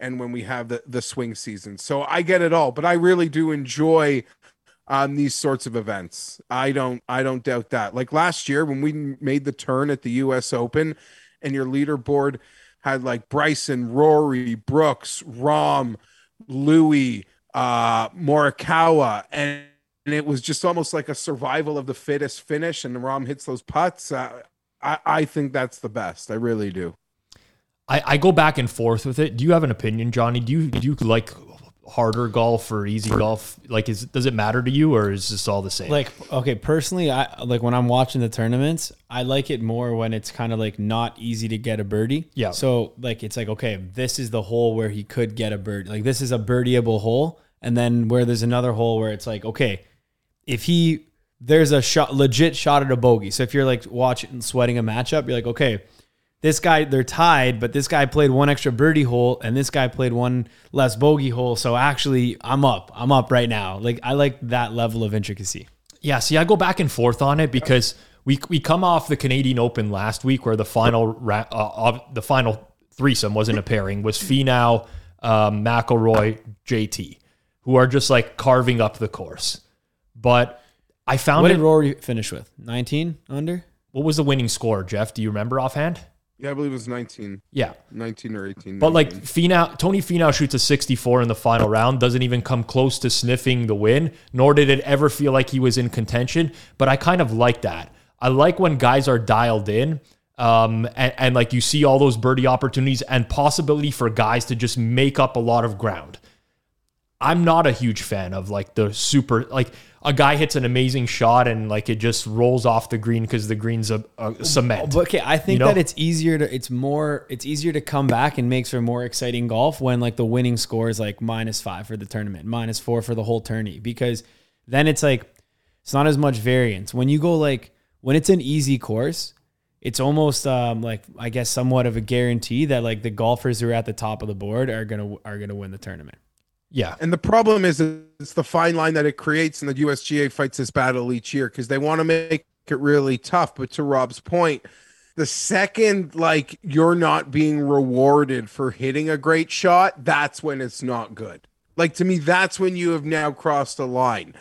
Speaker 3: and when we have the the swing season. So I get it all, but I really do enjoy um these sorts of events. I don't I don't doubt that. Like last year when we made the turn at the US Open and your leaderboard had like Bryson, Rory, Brooks, Rahm, Louis, uh Morikawa and and it was just almost like a survival of the fittest finish and Rahm hits those putts. Uh, I I think that's the best. I really do.
Speaker 1: I, I go back and forth with it. Do you have an opinion, Johnny? Do you do you like harder golf or easy golf? Like, is does it matter to you, or is this all the same?
Speaker 2: Like, okay, personally, I like when I'm watching the tournaments, I like it more when it's kind of like not easy to get a birdie.
Speaker 1: Yeah.
Speaker 2: So like, it's like okay, this is the hole where he could get a birdie. Like this is a birdieable hole, and then where there's another hole where it's like okay, if he there's a shot legit shot at a bogey. So if you're like watching sweating a matchup, you're like okay this guy they're tied, but this guy played one extra birdie hole and this guy played one less bogey hole. So actually, I'm up. I'm up right now. Like I like that level of intricacy.
Speaker 1: Yeah, see, I go back and forth on it because we we come off the Canadian Open last week where the final ra- uh, the final threesome wasn't a pairing was Finau, um, McIlroy, JT, who are just like carving up the course. But I found
Speaker 2: What
Speaker 1: it.
Speaker 2: did Rory finish with? 19 under?
Speaker 1: What was the winning score, Jeff? Do you remember offhand?
Speaker 3: Yeah, I believe it was 19,
Speaker 1: Yeah,
Speaker 3: 19 or 18.
Speaker 1: But like Finau, Tony Finau shoots a 64 in the final round, doesn't even come close to sniffing the win, nor did it ever feel like he was in contention. But I kind of like that. I like when guys are dialed in. Um, and, and like you see all those birdie opportunities and possibility for guys to just make up a lot of ground. I'm not a huge fan of like the super like a guy hits an amazing shot and like it just rolls off the green because the green's a, a cement.
Speaker 2: But okay, I think
Speaker 1: You know?
Speaker 2: that it's easier to it's more it's easier to come back and makes for more exciting golf when like the winning score is like minus five for the tournament, minus four for the whole tourney. Because then it's like it's not as much variance. When you go like when it's an easy course, it's almost um like I guess somewhat of a guarantee that like the golfers who are at the top of the board are gonna are gonna win the tournament.
Speaker 1: Yeah,
Speaker 3: And the problem is it's the fine line that it creates, and the USGA fights this battle each year because they want to make it really tough. But to Rob's point, the second like you're not being rewarded for hitting a great shot, that's when it's not good. Like to me, that's when you have now crossed a line.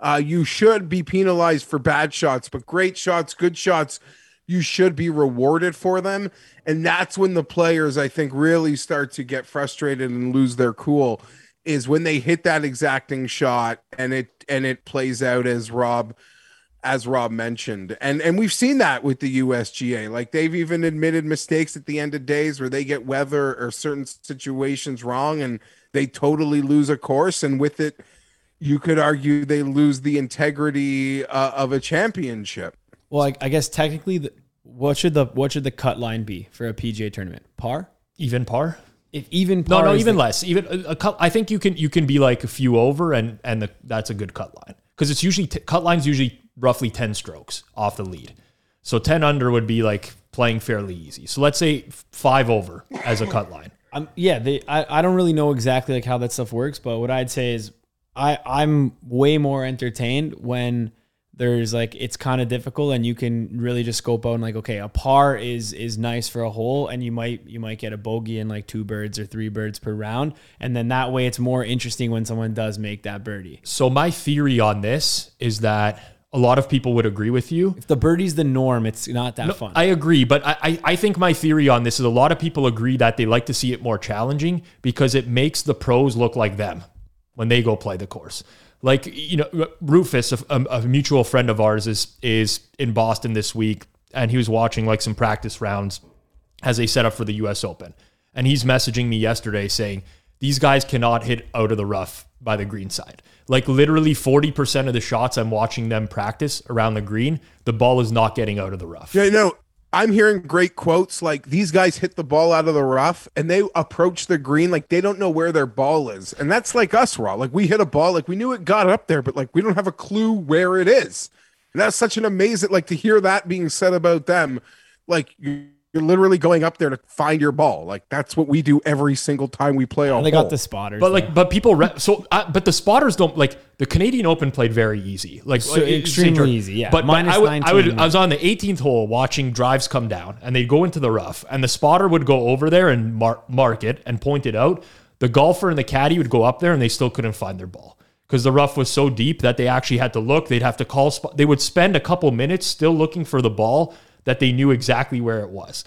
Speaker 3: Uh, you should be penalized for bad shots, but great shots, good shots, you should be rewarded for them. And that's when the players, I think, really start to get frustrated and lose their cool is when they hit that exacting shot and it and it plays out as Rob as Rob mentioned. And and we've seen that with the USGA. Like they've even admitted mistakes at the end of days where they get weather or certain situations wrong and they totally lose a course and with it you could argue they lose the integrity uh, of a championship.
Speaker 2: Well, I, I guess technically, the, what should the what should the cut line be for a PGA tournament? Par.
Speaker 1: even par.
Speaker 2: If even
Speaker 1: No,
Speaker 2: par
Speaker 1: no, even
Speaker 2: the-
Speaker 1: less. Even a, a cut. I think you can you can be like a few over, and and the, that's a good cut line because it's usually t- cut lines usually roughly ten strokes off the lead. So ten under would be like playing fairly easy. So let's say five over as a cut line.
Speaker 2: Um, yeah, they, I, I don't really know exactly like how that stuff works, but what I'd say is I I'm way more entertained when there's like it's kind of difficult and you can really just scope out and like okay a par is is nice for a hole and you might you might get a bogey in like two birds or three birds per round and then that way it's more interesting when someone does make that birdie
Speaker 1: So my theory on this is that a lot of people would agree with you.
Speaker 2: if the birdie's the norm it's not that fun
Speaker 1: I agree, but I I think my theory on this is a lot of people agree that they like to see it more challenging because it makes the pros look like them when they go play the course. Like you know, Rufus, a, a, mutual friend of ours, is is in Boston this week, and he was watching like some practice rounds as they set up for the U.S. Open, and he's messaging me yesterday saying these guys cannot hit out of the rough by the green side. Like literally forty percent of the shots I'm watching them practice around the green, the ball is not getting out of the rough.
Speaker 3: Yeah, no, I'm hearing great quotes like these guys hit the ball out of the rough and they approach the green like they don't know where their ball is. And that's like us, Raw. Like we hit a ball, like we knew it got up there, but like we don't have a clue where it is. And that's such an amazing like to hear that being said about them. Like you're literally going up there to find your ball. Like that's what we do every single time we play a
Speaker 2: they
Speaker 3: hole.
Speaker 2: got the spotters
Speaker 1: But
Speaker 2: though.
Speaker 1: like, but people, re- so, uh, but the spotters don't like the Canadian Open played very easy, like
Speaker 2: So
Speaker 1: like,
Speaker 2: extremely easy, yeah.
Speaker 1: But, but
Speaker 2: Minus
Speaker 1: I, would, I
Speaker 2: 19.
Speaker 1: would, I was on the 18th hole watching drives come down, and they'd go into the rough, and the spotter would go over there and mark, mark it and point it out. The golfer and the caddy would go up there, and they still couldn't find their ball because the rough was so deep that they actually had to look. They'd have to call. Sp- they would spend a couple minutes still looking for the ball that they knew exactly where it was.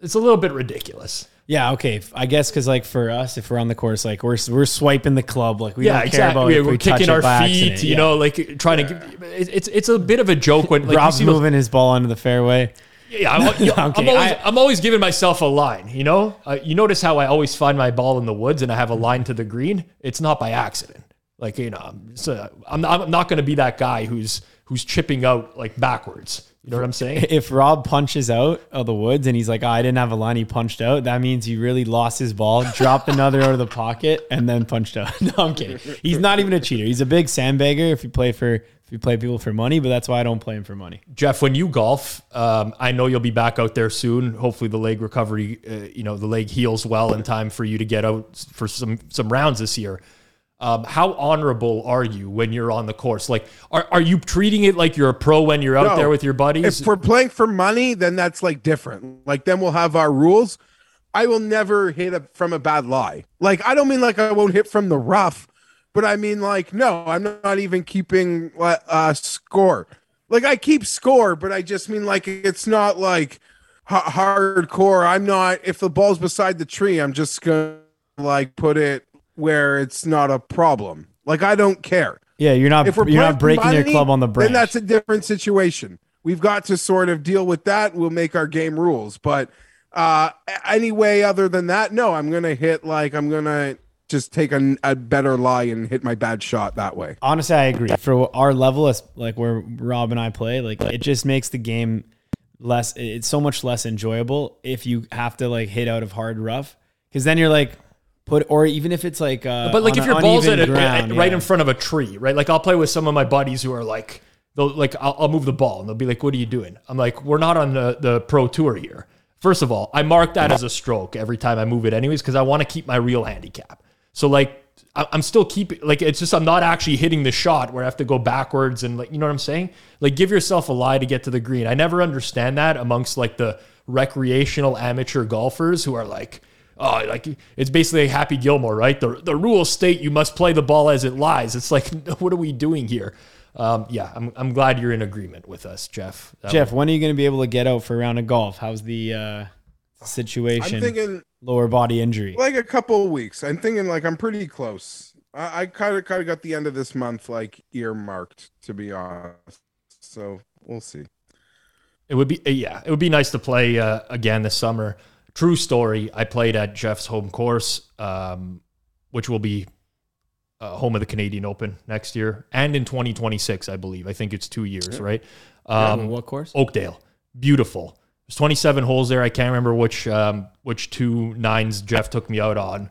Speaker 1: It's a little bit ridiculous.
Speaker 2: Yeah, okay. I guess because like for us, if we're on the course, like we're we're swiping the club, like we
Speaker 1: yeah,
Speaker 2: don't care
Speaker 1: exactly.
Speaker 2: about
Speaker 1: Yeah,
Speaker 2: if
Speaker 1: we're
Speaker 2: we
Speaker 1: kicking our feet,
Speaker 2: accident.
Speaker 1: you
Speaker 2: Yeah.
Speaker 1: know, like trying to. Give, it's it's a bit of a joke when like
Speaker 2: Rob's
Speaker 1: see those-
Speaker 2: moving his ball onto the fairway.
Speaker 1: Yeah, I'm, know, I'm
Speaker 2: Okay,
Speaker 1: always
Speaker 2: I-
Speaker 1: I'm always giving myself a line. You know, uh, you notice how I always find my ball in the woods and I have a line to the green. It's not by accident. Like you know, I'm, so I'm I'm not going to be that guy who's who's chipping out like backwards. You know what I'm saying?
Speaker 2: If Rob punches out of the woods and he's like, oh, I didn't have a line, he punched out. That means he really lost his ball, dropped another out of the pocket, and then punched out. No, I'm kidding. He's not even a cheater. He's a big sandbagger if you play for if you play people for money, but that's why I don't play him for money.
Speaker 1: Jeff, when you golf, um, I know you'll be back out there soon. Hopefully, the leg recovery, uh, you know, the leg heals well in time for you to get out for some some rounds this year. Um, how honorable are you when you're on the course? Like, are, are you treating it like you're a pro when you're out
Speaker 3: No.
Speaker 1: there with your buddies?
Speaker 3: if we're playing for money, then that's like different. Like then we'll have our rules. I will never hit a, from a bad lie. Like I don't mean like I won't hit from the rough, but I mean like no, I'm not even keeping uh, score. Like I keep score, but I just mean like it's not like h- hardcore. I'm not. If the ball's beside the tree, I'm just gonna like put it where it's not a problem. Like I don't care
Speaker 2: Yeah, you're not
Speaker 3: if we're
Speaker 2: you're not breaking
Speaker 3: for
Speaker 2: your club on the branch.
Speaker 3: then that's a different situation. We've got to sort of deal with that. We'll make our game rules, but uh, a- any way other than that, no. I'm gonna hit like I'm gonna just take a, a better lie and hit my bad shot that way.
Speaker 2: Honestly, I agree. For our level, as like where Rob and I play, like it just makes the game less. It's so much less enjoyable if you have to like hit out of hard rough, because then you're like put, or even if it's like, uh,
Speaker 1: But like if your ball's at, a,
Speaker 2: ground,
Speaker 1: right
Speaker 2: yeah.
Speaker 1: in front of a tree, right? Like I'll play with some of my buddies who are like, they'll like I'll, I'll move the ball and they'll be like, "What are you doing?" I'm like, "We're not on the the pro tour here." First of all, I mark that as a stroke every time I move it, anyways, because I want to keep my real handicap. So like. I'm still keeping like it's just I'm not actually hitting the shot where I have to go backwards and like you know what I'm saying? Like give yourself a lie to get to the green. I never understand that amongst like the recreational amateur golfers who are like, oh, like it's basically Happy Gilmore, right? The the rules state you must play the ball as it lies. It's like, what are we doing here? Um, yeah, I'm I'm glad you're in agreement with us, Jeff. That
Speaker 2: Jeff, when are you going to be able to get out for a round of golf? How's the uh,
Speaker 3: I'm
Speaker 2: situation?
Speaker 3: thinking
Speaker 2: Lower body injury.
Speaker 3: like a couple of weeks. I'm thinking like I'm pretty close. I, I kind of kind of got the end of this month like earmarked to be honest. So we'll see.
Speaker 1: It would be uh, yeah, it would be nice to play uh, again this summer. True story. I played at Jeff's home course, um, which will be uh, home of the Canadian Open next year and in 2026, I believe. I think it's two years, right?
Speaker 2: Um, what course?
Speaker 1: Oakdale, beautiful. There's 27 holes there. I can't remember which um, which two nines Jeff took me out on,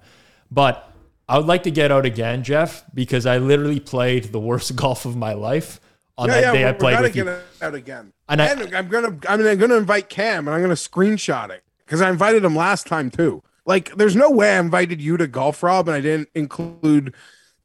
Speaker 1: but I would like to get out again, Jeff, because I literally played the worst golf of my life on
Speaker 3: Yeah,
Speaker 1: that
Speaker 3: yeah,
Speaker 1: day I
Speaker 3: we're,
Speaker 1: played
Speaker 3: we're
Speaker 1: with
Speaker 3: gonna
Speaker 1: you.
Speaker 3: get it out again.
Speaker 1: And I-
Speaker 3: And I'm gonna I'm gonna invite Cam and I'm gonna screenshot it because I invited him last time too. Like, there's no way I invited you to golf, Rob, and I didn't include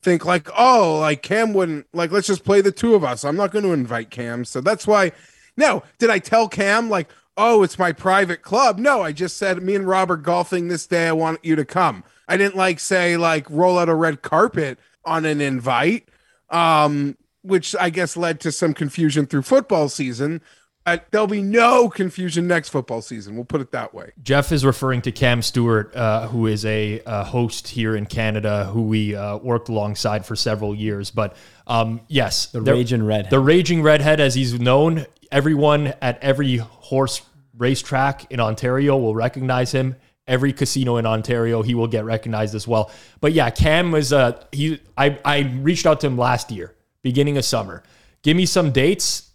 Speaker 3: think like, oh, like Cam wouldn't like let's just play the two of us. I'm not going to invite Cam. So that's why no, did I tell Cam like, oh, it's my private club? No, I just said me and Rob are golfing this day. I want you to come. I didn't like say like roll out a red carpet on an invite. Um, which I guess led to some confusion through football season. Uh, there'll be no confusion next football season. We'll put it that way.
Speaker 1: Jeff is referring to Cam Stewart, uh, who is a, uh host here in Canada, who we uh, worked alongside for several years. But um, yes,
Speaker 2: The
Speaker 1: there-
Speaker 2: raging redhead.
Speaker 1: the raging redhead, as he's known, everyone at every horse racetrack in Ontario will recognize him. Every casino in Ontario, he will get recognized as well. But yeah, Cam was uh he. I I reached out to him last year, beginning of summer. Give me some dates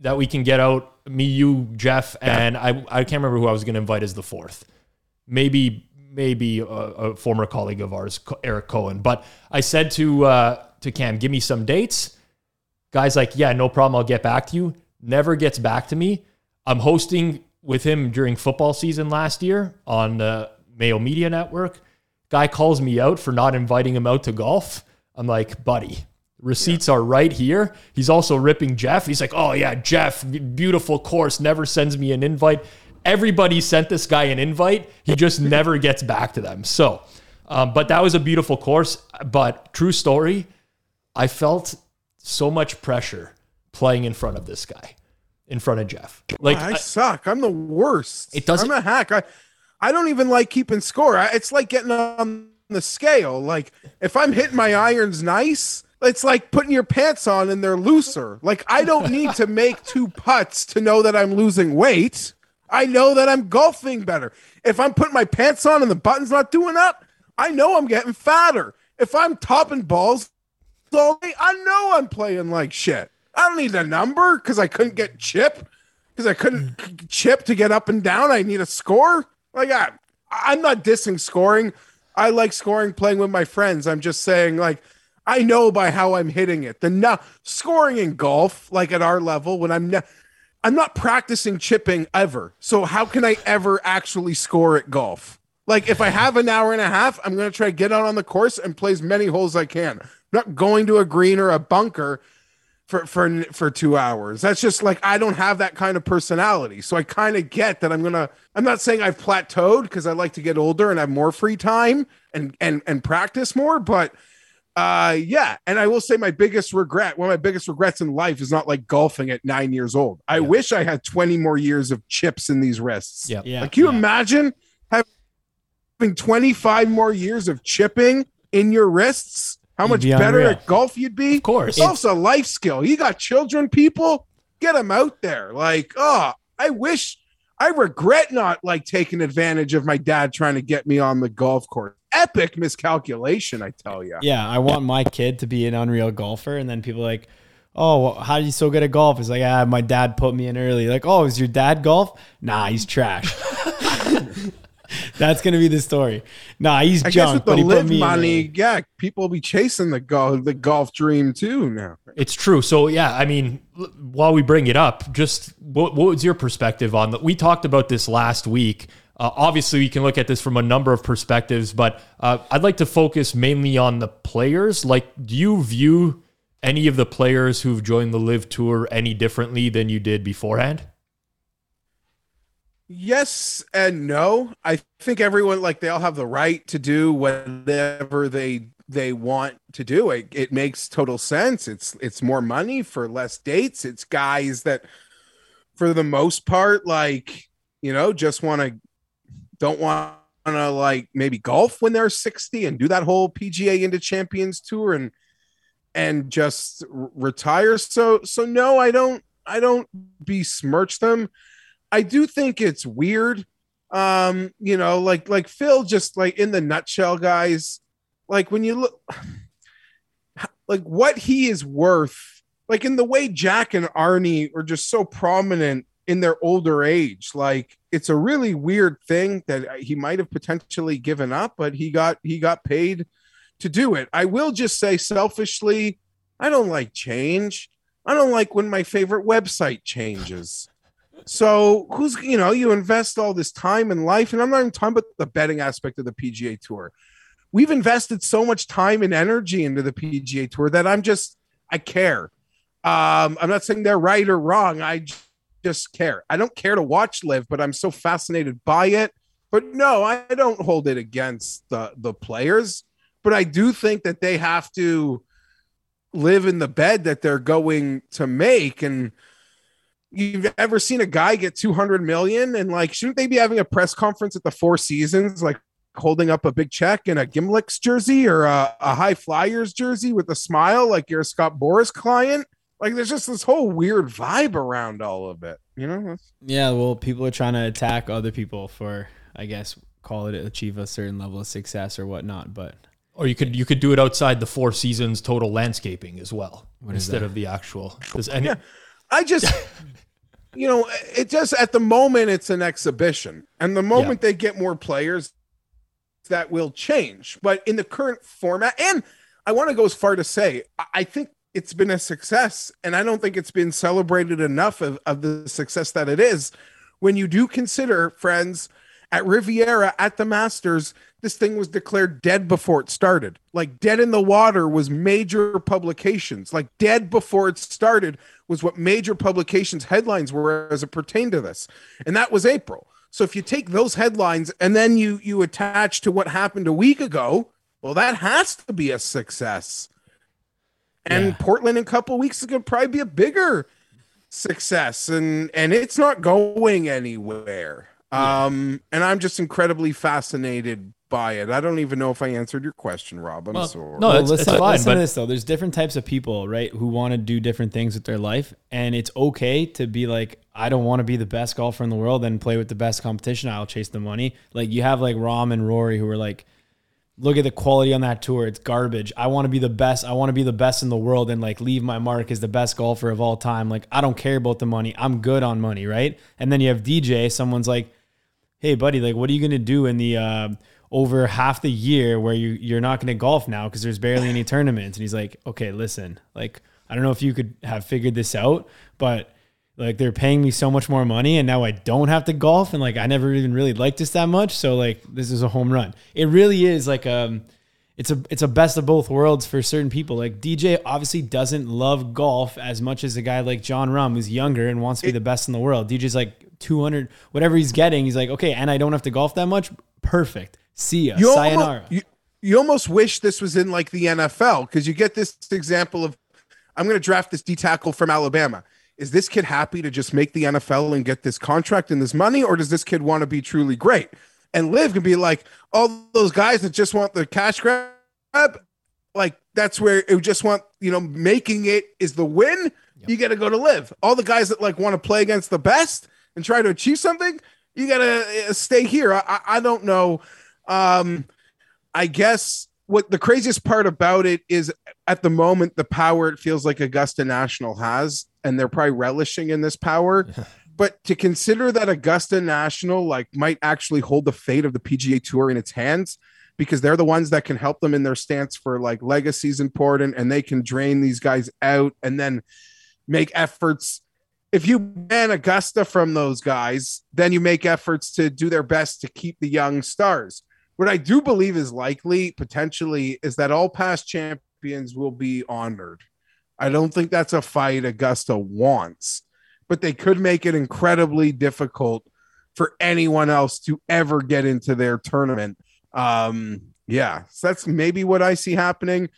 Speaker 1: that we can get out. Me, you, Jeff, and I. I can't remember who I was going to invite as the fourth. Maybe maybe a, a former colleague of ours, Eric Cohen. But I said to uh, to Cam, give me some dates. Guy's like, yeah, no problem. I'll get back to you. Never gets back to me. I'm hosting with him during football season last year on the Mayo Media Network. Guy calls me out for not inviting him out to golf. I'm like, buddy, receipts are right here. He's also ripping Jeff. He's like, oh yeah, Jeff, beautiful course, never sends me an invite. Everybody sent this guy an invite. He just never gets back to them. So, um, but that was a beautiful course. But true story, I felt so much pressure playing in front of this guy, in front of Jeff. Like,
Speaker 3: I,
Speaker 1: I-
Speaker 3: suck. I'm the worst.
Speaker 1: It doesn't-
Speaker 3: I'm a hack. I, I don't even like keeping score. I, it's like getting on the scale. Like if I'm hitting my irons nice, it's like putting your pants on and they're looser. Like I don't need to make two putts to know that I'm losing weight. I know that I'm golfing better. If I'm putting my pants on and the button's not doing up, I know I'm getting fatter. If I'm topping balls all day, I know I'm playing like shit. I don't need a number because I couldn't get chip because I couldn't mm. chip to get up and down. I need a score. Like I, I'm not dissing scoring. I like scoring playing with my friends. I'm just saying like I know by how I'm hitting it. The no, scoring in golf, like at our level, when I'm ne- I'm not practicing chipping ever. So how can I ever actually score at golf? Like if I have an hour and a half, I'm gonna try to get out on the course and play as many holes as I can. I'm not going to a green or a bunker for for for two hours. That's just like I don't have that kind of personality. So I kind of get that I'm gonna. I'm not saying I've plateaued because I like to get older and have more free time and and and practice more, but uh yeah and i will say my biggest regret one of my biggest regrets in life is not like golfing at nine years old i wish i had 20 more years of chips in these wrists
Speaker 1: Yeah.
Speaker 2: Yeah.
Speaker 3: like, can you
Speaker 2: yeah.
Speaker 3: imagine having 25 more years of chipping in your wrists? How much
Speaker 2: be
Speaker 3: better
Speaker 2: unreal.
Speaker 3: at golf you'd be?
Speaker 1: Of course.
Speaker 3: Golf's a life skill. You got children, people, get them out there. Like, oh, I wish, I regret not like taking advantage of my dad trying to get me on the golf course. Epic miscalculation, I tell you.
Speaker 2: Yeah, I want my kid to be an unreal golfer, and then people are like, "Oh, well, how are you so good at golf?" It's like, ah, my dad put me in early. Like, oh, is your dad golf? Nah, he's trash. That's gonna be the story. Nah, he's
Speaker 3: I guess
Speaker 2: junk,
Speaker 3: with
Speaker 2: but
Speaker 3: the
Speaker 2: he put
Speaker 3: LIV
Speaker 2: me in early.
Speaker 3: money, yeah, people will be chasing the golf, the golf dream too now.
Speaker 1: It's true. So yeah, I mean, while we bring it up, just what, what was your perspective on that? We talked about this last week. Uh, obviously, we can look at this from a number of perspectives, but uh, I'd like to focus mainly on the players. Like, do you view any of the players who've joined the LIV Tour any differently than you did beforehand?
Speaker 3: Yes and no. I think everyone like they all have the right to do whatever they they want to do. It, it makes total sense. It's it's more money for less dates. It's guys that for the most part like, you know, just want to don't want to like maybe golf when they're 60 and do that whole PGA into Champions tour and and just retire. So so no, I don't I don't besmirch them. I do think it's weird. Um, you know, like like Phil just like in the nutshell, guys, like when you look like what he is worth, like in the way Jack and Arnie are just so prominent in their older age. Like it's a really weird thing that he might have potentially given up, but he got he got paid to do it. I will just say selfishly, I don't like change. I don't like when my favorite website changes. So who's you know you invest all this time and life, and I'm not even talking about the betting aspect of the PGA Tour. We've invested so much time and energy into the PGA Tour that I'm just I care. Um, I'm not saying they're right or wrong. I just care. I don't care to watch LIV, but I'm so fascinated by it. But no, I don't hold it against the the players. But I do think that they have to live in the bed that they're going to make. And you've ever seen a guy get 200 million and like, shouldn't they be having a press conference at the Four Seasons, like holding up a big check in a Niblicks jersey or a, a High Flyers jersey with a smile, like you're a Scott Boras client? Like, there's just this whole weird vibe around all of it, you know?
Speaker 2: Yeah, well, people are trying to attack other people for, I guess, call it achieve a certain level of success or whatnot. But
Speaker 1: Or you could you could do it outside the Four Seasons total landscaping as well
Speaker 2: is
Speaker 1: instead
Speaker 2: that?
Speaker 1: of the actual. Any,
Speaker 3: Yeah. I just, you know, it just at the moment it's an exhibition, and the moment they get more players, that will change. But in the current format, and I want to go as far to say, I- I think it's been a success, and I don't think it's been celebrated enough of, of the success that it is. When you do consider, friends, at Riviera at the Masters, this thing was declared dead before it started. Like Dead in the Water was major publications. Like Dead before it started was what major publications headlines were as it pertained to this. And that was April. So if you take those headlines and then you you attach to what happened a week ago, well that has to be a success. And
Speaker 1: Yeah.
Speaker 3: Portland in a couple weeks is going to probably be a bigger success and and it's not going anywhere um and i'm just incredibly fascinated by it i don't even know if i answered your question rob i'm
Speaker 1: Well,
Speaker 3: sorry
Speaker 1: no,
Speaker 2: Well,
Speaker 1: it's, it's
Speaker 2: listen,
Speaker 1: fine.
Speaker 2: listen
Speaker 1: But
Speaker 2: to this though. There's different types of people, right, who want to do different things with their life, and it's okay to be like, I don't want to be the best golfer in the world and play with the best competition. I'll chase the money. Like you have like Rahm and Rory who are like, look at the quality on that tour. It's garbage. I want to be the best. I want to be the best in the world and like leave my mark as the best golfer of all time. Like I don't care about the money. I'm good on money, right? And then you have DJ. Someone's like, hey buddy like what are you going to do in the uh, over half the year where you you're not going to golf now because there's barely any tournaments and he's like okay listen like i don't know if you could have figured this out but like they're paying me so much more money and now i don't have to golf and like i never even really liked this that much so like this is a home run it really is like um it's a it's a best of both worlds for certain people. Like DJ obviously doesn't love golf as much as a guy like Jon Rahm who's younger and wants to be the best in the world. DJ's like 200 whatever he's getting, he's like, "Okay, and I don't have to golf that much. Perfect. See ya.
Speaker 3: you
Speaker 2: Sayonara."
Speaker 3: almost, you, you almost wish this was in like the nfl because you get this example of i'm going to draft this d tackle from alabama is this kid happy to just make the nfl and get this contract and this money or does this kid want to be truly great? And LIV can be like all those guys that just want the cash grab like that's where it just want you know making it is the win you got to go to LIV all the guys that like want to play against the best and try to achieve something you got to uh, stay here. I, I i don't know. Um i guess what the craziest part about it is at the moment the power it feels like augusta national has and they're probably relishing in this power. But to consider that augusta national like might actually hold the fate of the pga tour in its hands because they're the ones that can help them in their stance for like legacy's important and they can drain these guys out and then make efforts. If you ban augusta from those guys then you make efforts to do their best to keep the young stars what i do believe is likely potentially is that all past champions will be honored. I don't think that's a fight augusta wants but they could make it incredibly difficult for anyone else to ever get into their tournament. Um yeah so that's maybe what i see happening.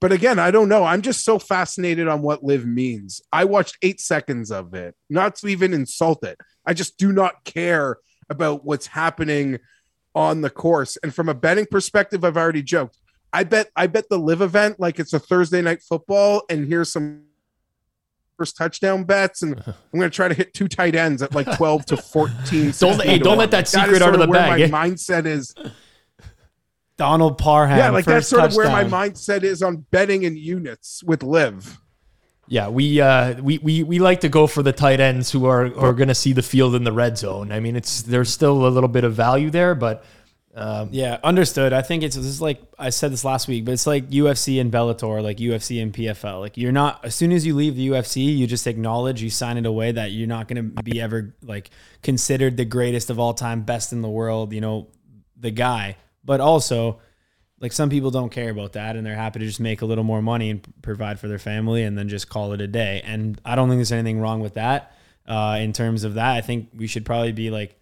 Speaker 3: But again i don't know. I'm just so fascinated on what LIV means. I watched eight seconds of it not to even insult it. I just do not care about what's happening on the course and from a betting perspective i've already joked i bet i bet the LIV event like it's a thursday night football and here's some first touchdown bets and i'm going to try to hit two tight ends at like 12 to 14
Speaker 1: Don't- hey, don't let that
Speaker 3: Like, is
Speaker 1: secret out of the
Speaker 3: where
Speaker 1: bag,
Speaker 3: my
Speaker 1: eh?
Speaker 3: mindset is
Speaker 2: Donald Parham.
Speaker 3: yeah, like that's
Speaker 2: first
Speaker 3: sort of where my mindset is on betting in units with LIV.
Speaker 1: Yeah, we uh, we we we like to go for the tight ends who are who are going to see the field in the red zone. I mean, it's there's still a little bit of value there, but um,
Speaker 2: Yeah, understood. I think it's this is like I said this last week, but it's like UFC and Bellator, like UFC and PFL. Like you're not as soon as you leave the UFC, you just acknowledge you sign it away that you're not going to be ever like considered the greatest of all time, best in the world, you know, the guy. But also, like some people don't care about that and they're happy to just make a little more money and provide for their family and then just call it a day. And I don't think there's anything wrong with that. Uh, in terms of that, I think we should probably be like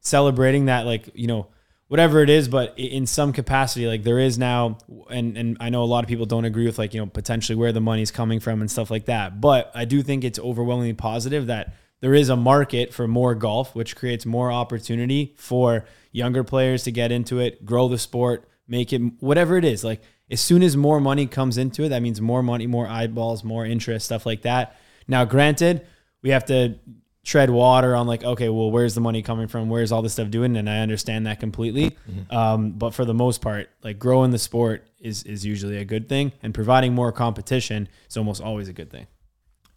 Speaker 2: celebrating that, like you know whatever it is but in some capacity like there is now and and I know a lot of people don't agree with like you know potentially where the money's coming from and stuff like that but I do think it's overwhelmingly positive that there is a market for more golf which creates more opportunity for younger players to get into it grow the sport make it whatever it is. Like as soon as more money comes into it that means more money more eyeballs more interest stuff like that. Now granted we have to tread water on like okay well where's the money coming from? Where's all this stuff doing? And i understand that completely. Um, but for the most part like growing the sport is is usually a good thing and providing more competition is almost always a good thing.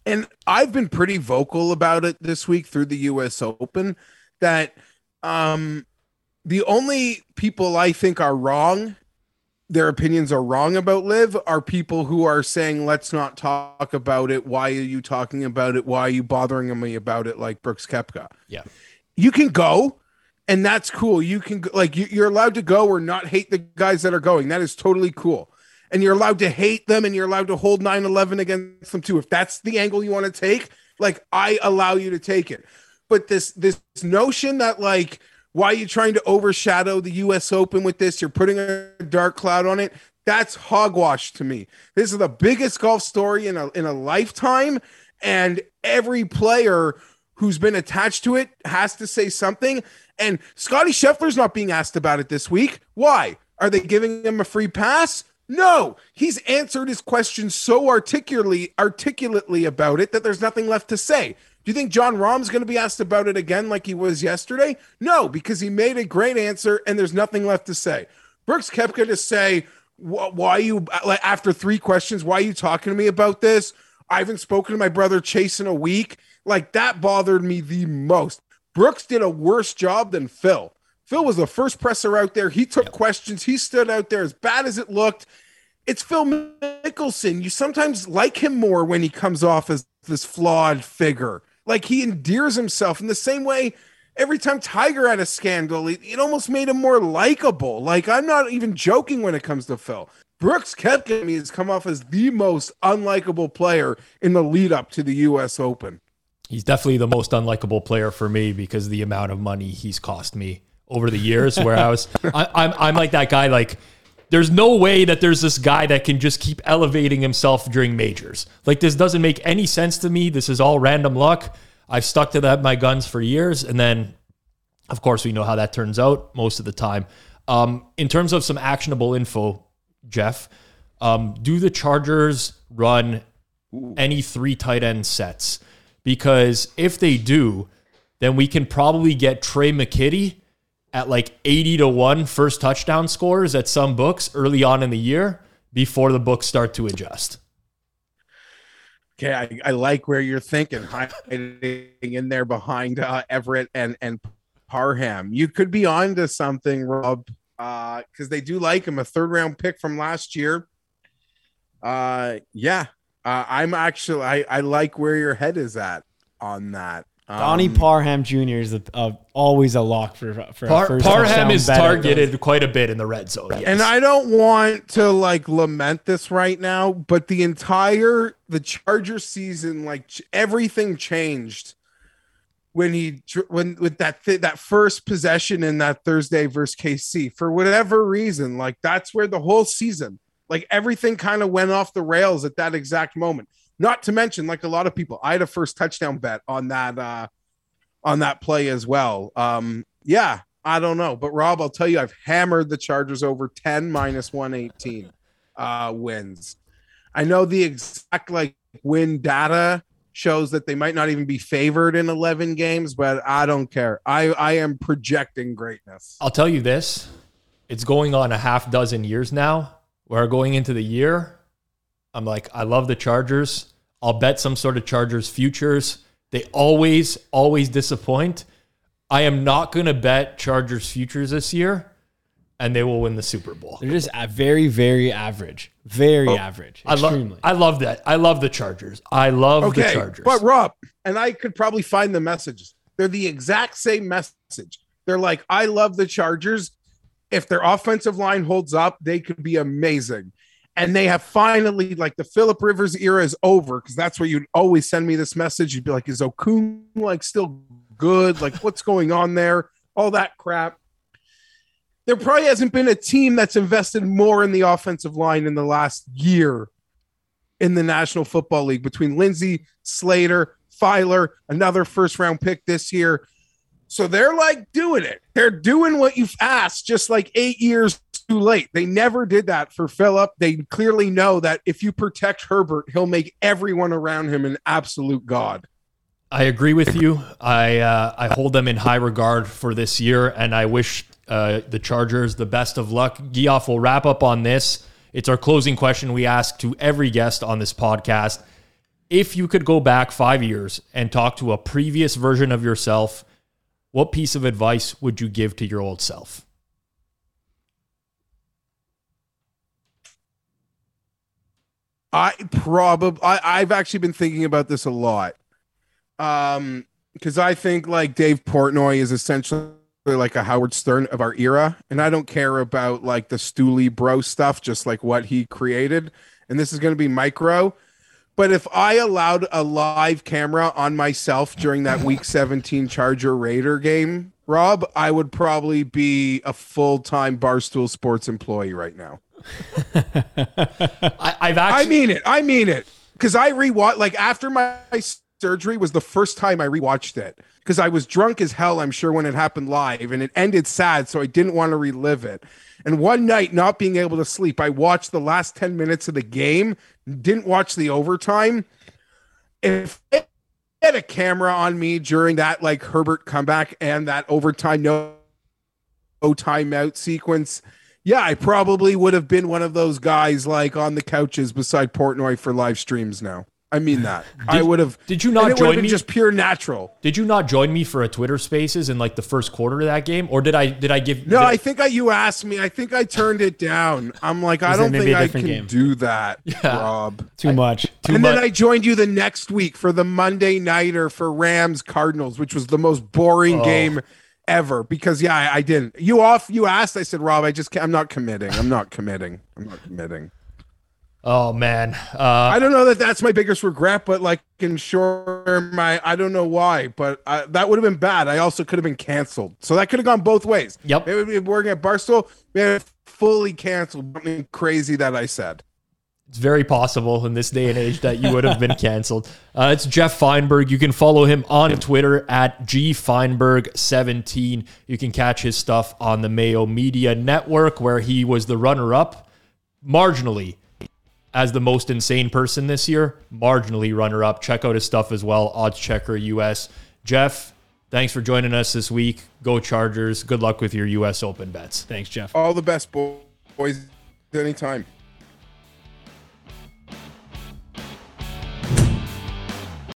Speaker 3: And I've been pretty vocal about it this week through the US Open that um the only people I think are wrong their opinions are wrong about LIV are people who are saying let's not talk about it. Why are you talking about it? Why are you bothering me about it? Like Brooks Koepka
Speaker 1: yeah,
Speaker 3: you can go and that's cool. You can like you, you're allowed to go or not hate the guys that are going. That is totally cool. And you're allowed to hate them and you're allowed to hold 9-11 against them too. If that's the angle you want to take like i allow you to take it. But this this notion that like why are you trying to overshadow the us open with this? You're putting a dark cloud on it? That's hogwash to me. This is the biggest golf story in a in a lifetime and every player who's been attached to it has to say something. And Scotty Scheffler's not being asked about it this week. Why? Are they giving him a free pass? No, he's answered his question so articulately, articulately about it that there's nothing left to say. Do you think Jon Rahm's going to be asked about it again like he was yesterday? No, because he made a great answer and there's nothing left to say. Brooks Koepka to say, why are you, like, after three questions, why are you talking to me about this? I haven't spoken to my brother Chase in a week. Like, that bothered me the most. Brooks did a worse job than Phil. Phil was the first presser out there. He took questions. He stood out there as bad as it looked. It's Phil Mickelson. You sometimes like him more when he comes off as this flawed figure. Like he endears himself in the same way every time Tiger had a scandal, it, it almost made him more likable. Like I'm not even joking when it comes to Phil. Brooks me has come off as the most unlikable player in the lead up to the US Open.
Speaker 1: he's definitely the most unlikable player for me because the amount of money he's cost me over the years. Where I was, I, I'm I'm like that guy. Like, there's no way that there's this guy that can just keep elevating himself during majors. Like, this doesn't make any sense to me. This is all random luck. I've stuck to that my guns for years, and then, of course, we know how that turns out most of the time. Um, in terms of some actionable info, Jeff, um, do the Chargers run any three tight end sets? Because if they do, then we can probably get Tre' McKitty at like 80 to 1 first touchdown scores at some books early on in the year before the books start to adjust.
Speaker 3: Okay, I, I like where you're thinking, hiding in there behind uh, Everett and and Parham. You could be on to something, Rob, because they do like him, a third round pick from last year. Uh, yeah, uh, I'm actually I I like where your head is at on that. Um,
Speaker 2: Donnie Parham Jr. is a, a, always a lock for for a
Speaker 1: Par-
Speaker 2: first
Speaker 1: Parham is
Speaker 2: bet at those-
Speaker 1: targeted quite a bit in the red zone. yes.
Speaker 3: And I don't want to like lament this right now, but the entire the Charger season, like everything changed when he when with that th- that first possession in that Thursday versus KC for whatever reason. Like that's where the whole season, like everything kind of went off the rails at that exact moment. Not to mention, like a lot of people, I had a first touchdown bet on that uh on that play as well. Um, yeah, I don't know, but Rob, I'll tell you, I've hammered the Chargers over 10 minus 118 uh wins. I know the exact like win data shows that they might not even be favored in 11 games, but I don't care. I I am projecting greatness.
Speaker 1: I'll tell you this it's going on a half dozen years now We're going into the year, I'm like, I love the Chargers. I'll bet some sort of Chargers futures. They always, always disappoint. I am not going to bet Chargers futures this year, and they will win the Super Bowl.
Speaker 2: They're just a very, very average. Very oh, average.
Speaker 1: I love, I love that. I love the Chargers. I love the Chargers.
Speaker 3: but Rob and I could probably find the messages. They're the exact same message. They're like, I love the Chargers. If their offensive line holds up, they could be amazing. And they have finally, like, the Philip Rivers era is over because that's where you'd always send me this message. You'd be like, Is Okung like still good? Like, what's going on there? All that crap. There probably hasn't been a team that's invested more in the offensive line in the last year in the National Football League between Linsley, Slater, Feiler, another first round pick this year. So they're like doing it. They're doing what you've asked, just like eight years too late. They never did that for Philip. They clearly know that if you protect Herbert, he'll make everyone around him an absolute god.
Speaker 1: I agree with you. I uh, I hold them in high regard for this year, and I wish uh, the Chargers the best of luck. Geoff will wrap up on this. It's our closing question we ask to every guest on this podcast. If you could go back five years and talk to a previous version of yourself, what piece of advice would you give to your old self?
Speaker 3: I probably I, I've actually been thinking about this a lot. Um, because I think like Dave Portnoy is essentially like a Howard Stern of our era, and I don't care about like the Stoolie bro stuff, just like what he created. And this is going to be micro. But if I allowed a live camera on myself during that Week 17 Charger Raider game, Rob, I would probably be a full time Barstool Sports employee right now.
Speaker 1: I, I've
Speaker 3: I mean it. I mean it. Because I rewatched, like, after my surgery was the first time I rewatched it. Because I was drunk as hell, I'm sure, when it happened live, and it ended sad, so I didn't want to relive it. And one night, not being able to sleep, I watched the last 10 minutes of the game, didn't watch the overtime. If I had a camera on me during that, like, Herbert comeback and that overtime, no, no timeout sequence, yeah, I probably would have been one of those guys like on the couches beside Portnoy for live streams now. I mean that. I would have.
Speaker 1: did you not join me?
Speaker 3: Just pure natural.
Speaker 1: Did you not join me for a Twitter Spaces in like the first quarter of that game, or did I? Did I give?
Speaker 3: No,
Speaker 1: did-
Speaker 3: I think I, you asked me. I think I turned it down. I'm like, I don't think I can
Speaker 2: game?
Speaker 3: do that, Rob.
Speaker 2: Too much.
Speaker 1: too much.
Speaker 3: and
Speaker 1: much.
Speaker 3: then I joined you the next week for the Monday nighter for Rams Cardinals, which was the most
Speaker 1: Oh.
Speaker 3: boring game ever. Because yeah, I, I didn't. You off? You asked. I said, Rob, I just I'm not committing. I'm not committing. I'm not committing.
Speaker 1: Oh man, uh,
Speaker 3: I don't know that that's my biggest regret, but like ensure my I don't know why, but I, that would have been bad. I also could have been canceled, so that could have gone both ways.
Speaker 1: Yep.
Speaker 3: it would be working at Barstool. Man, fully canceled something crazy that I said.
Speaker 1: it's very possible in this day and age that you would have been canceled. Uh, it's Jeff Feinberg. You can follow him on Twitter at gfeinberg17. You can catch his stuff on the Mayo Media Network, where he was the runner-up, marginally as the most insane person this year, marginally runner-up. Check out his stuff as well. Odds Checker US. Jeff, thanks for joining us this week. Go Chargers. Good luck with your US Open bets.
Speaker 2: Thanks, Jeff.
Speaker 3: All the best, boys. Anytime.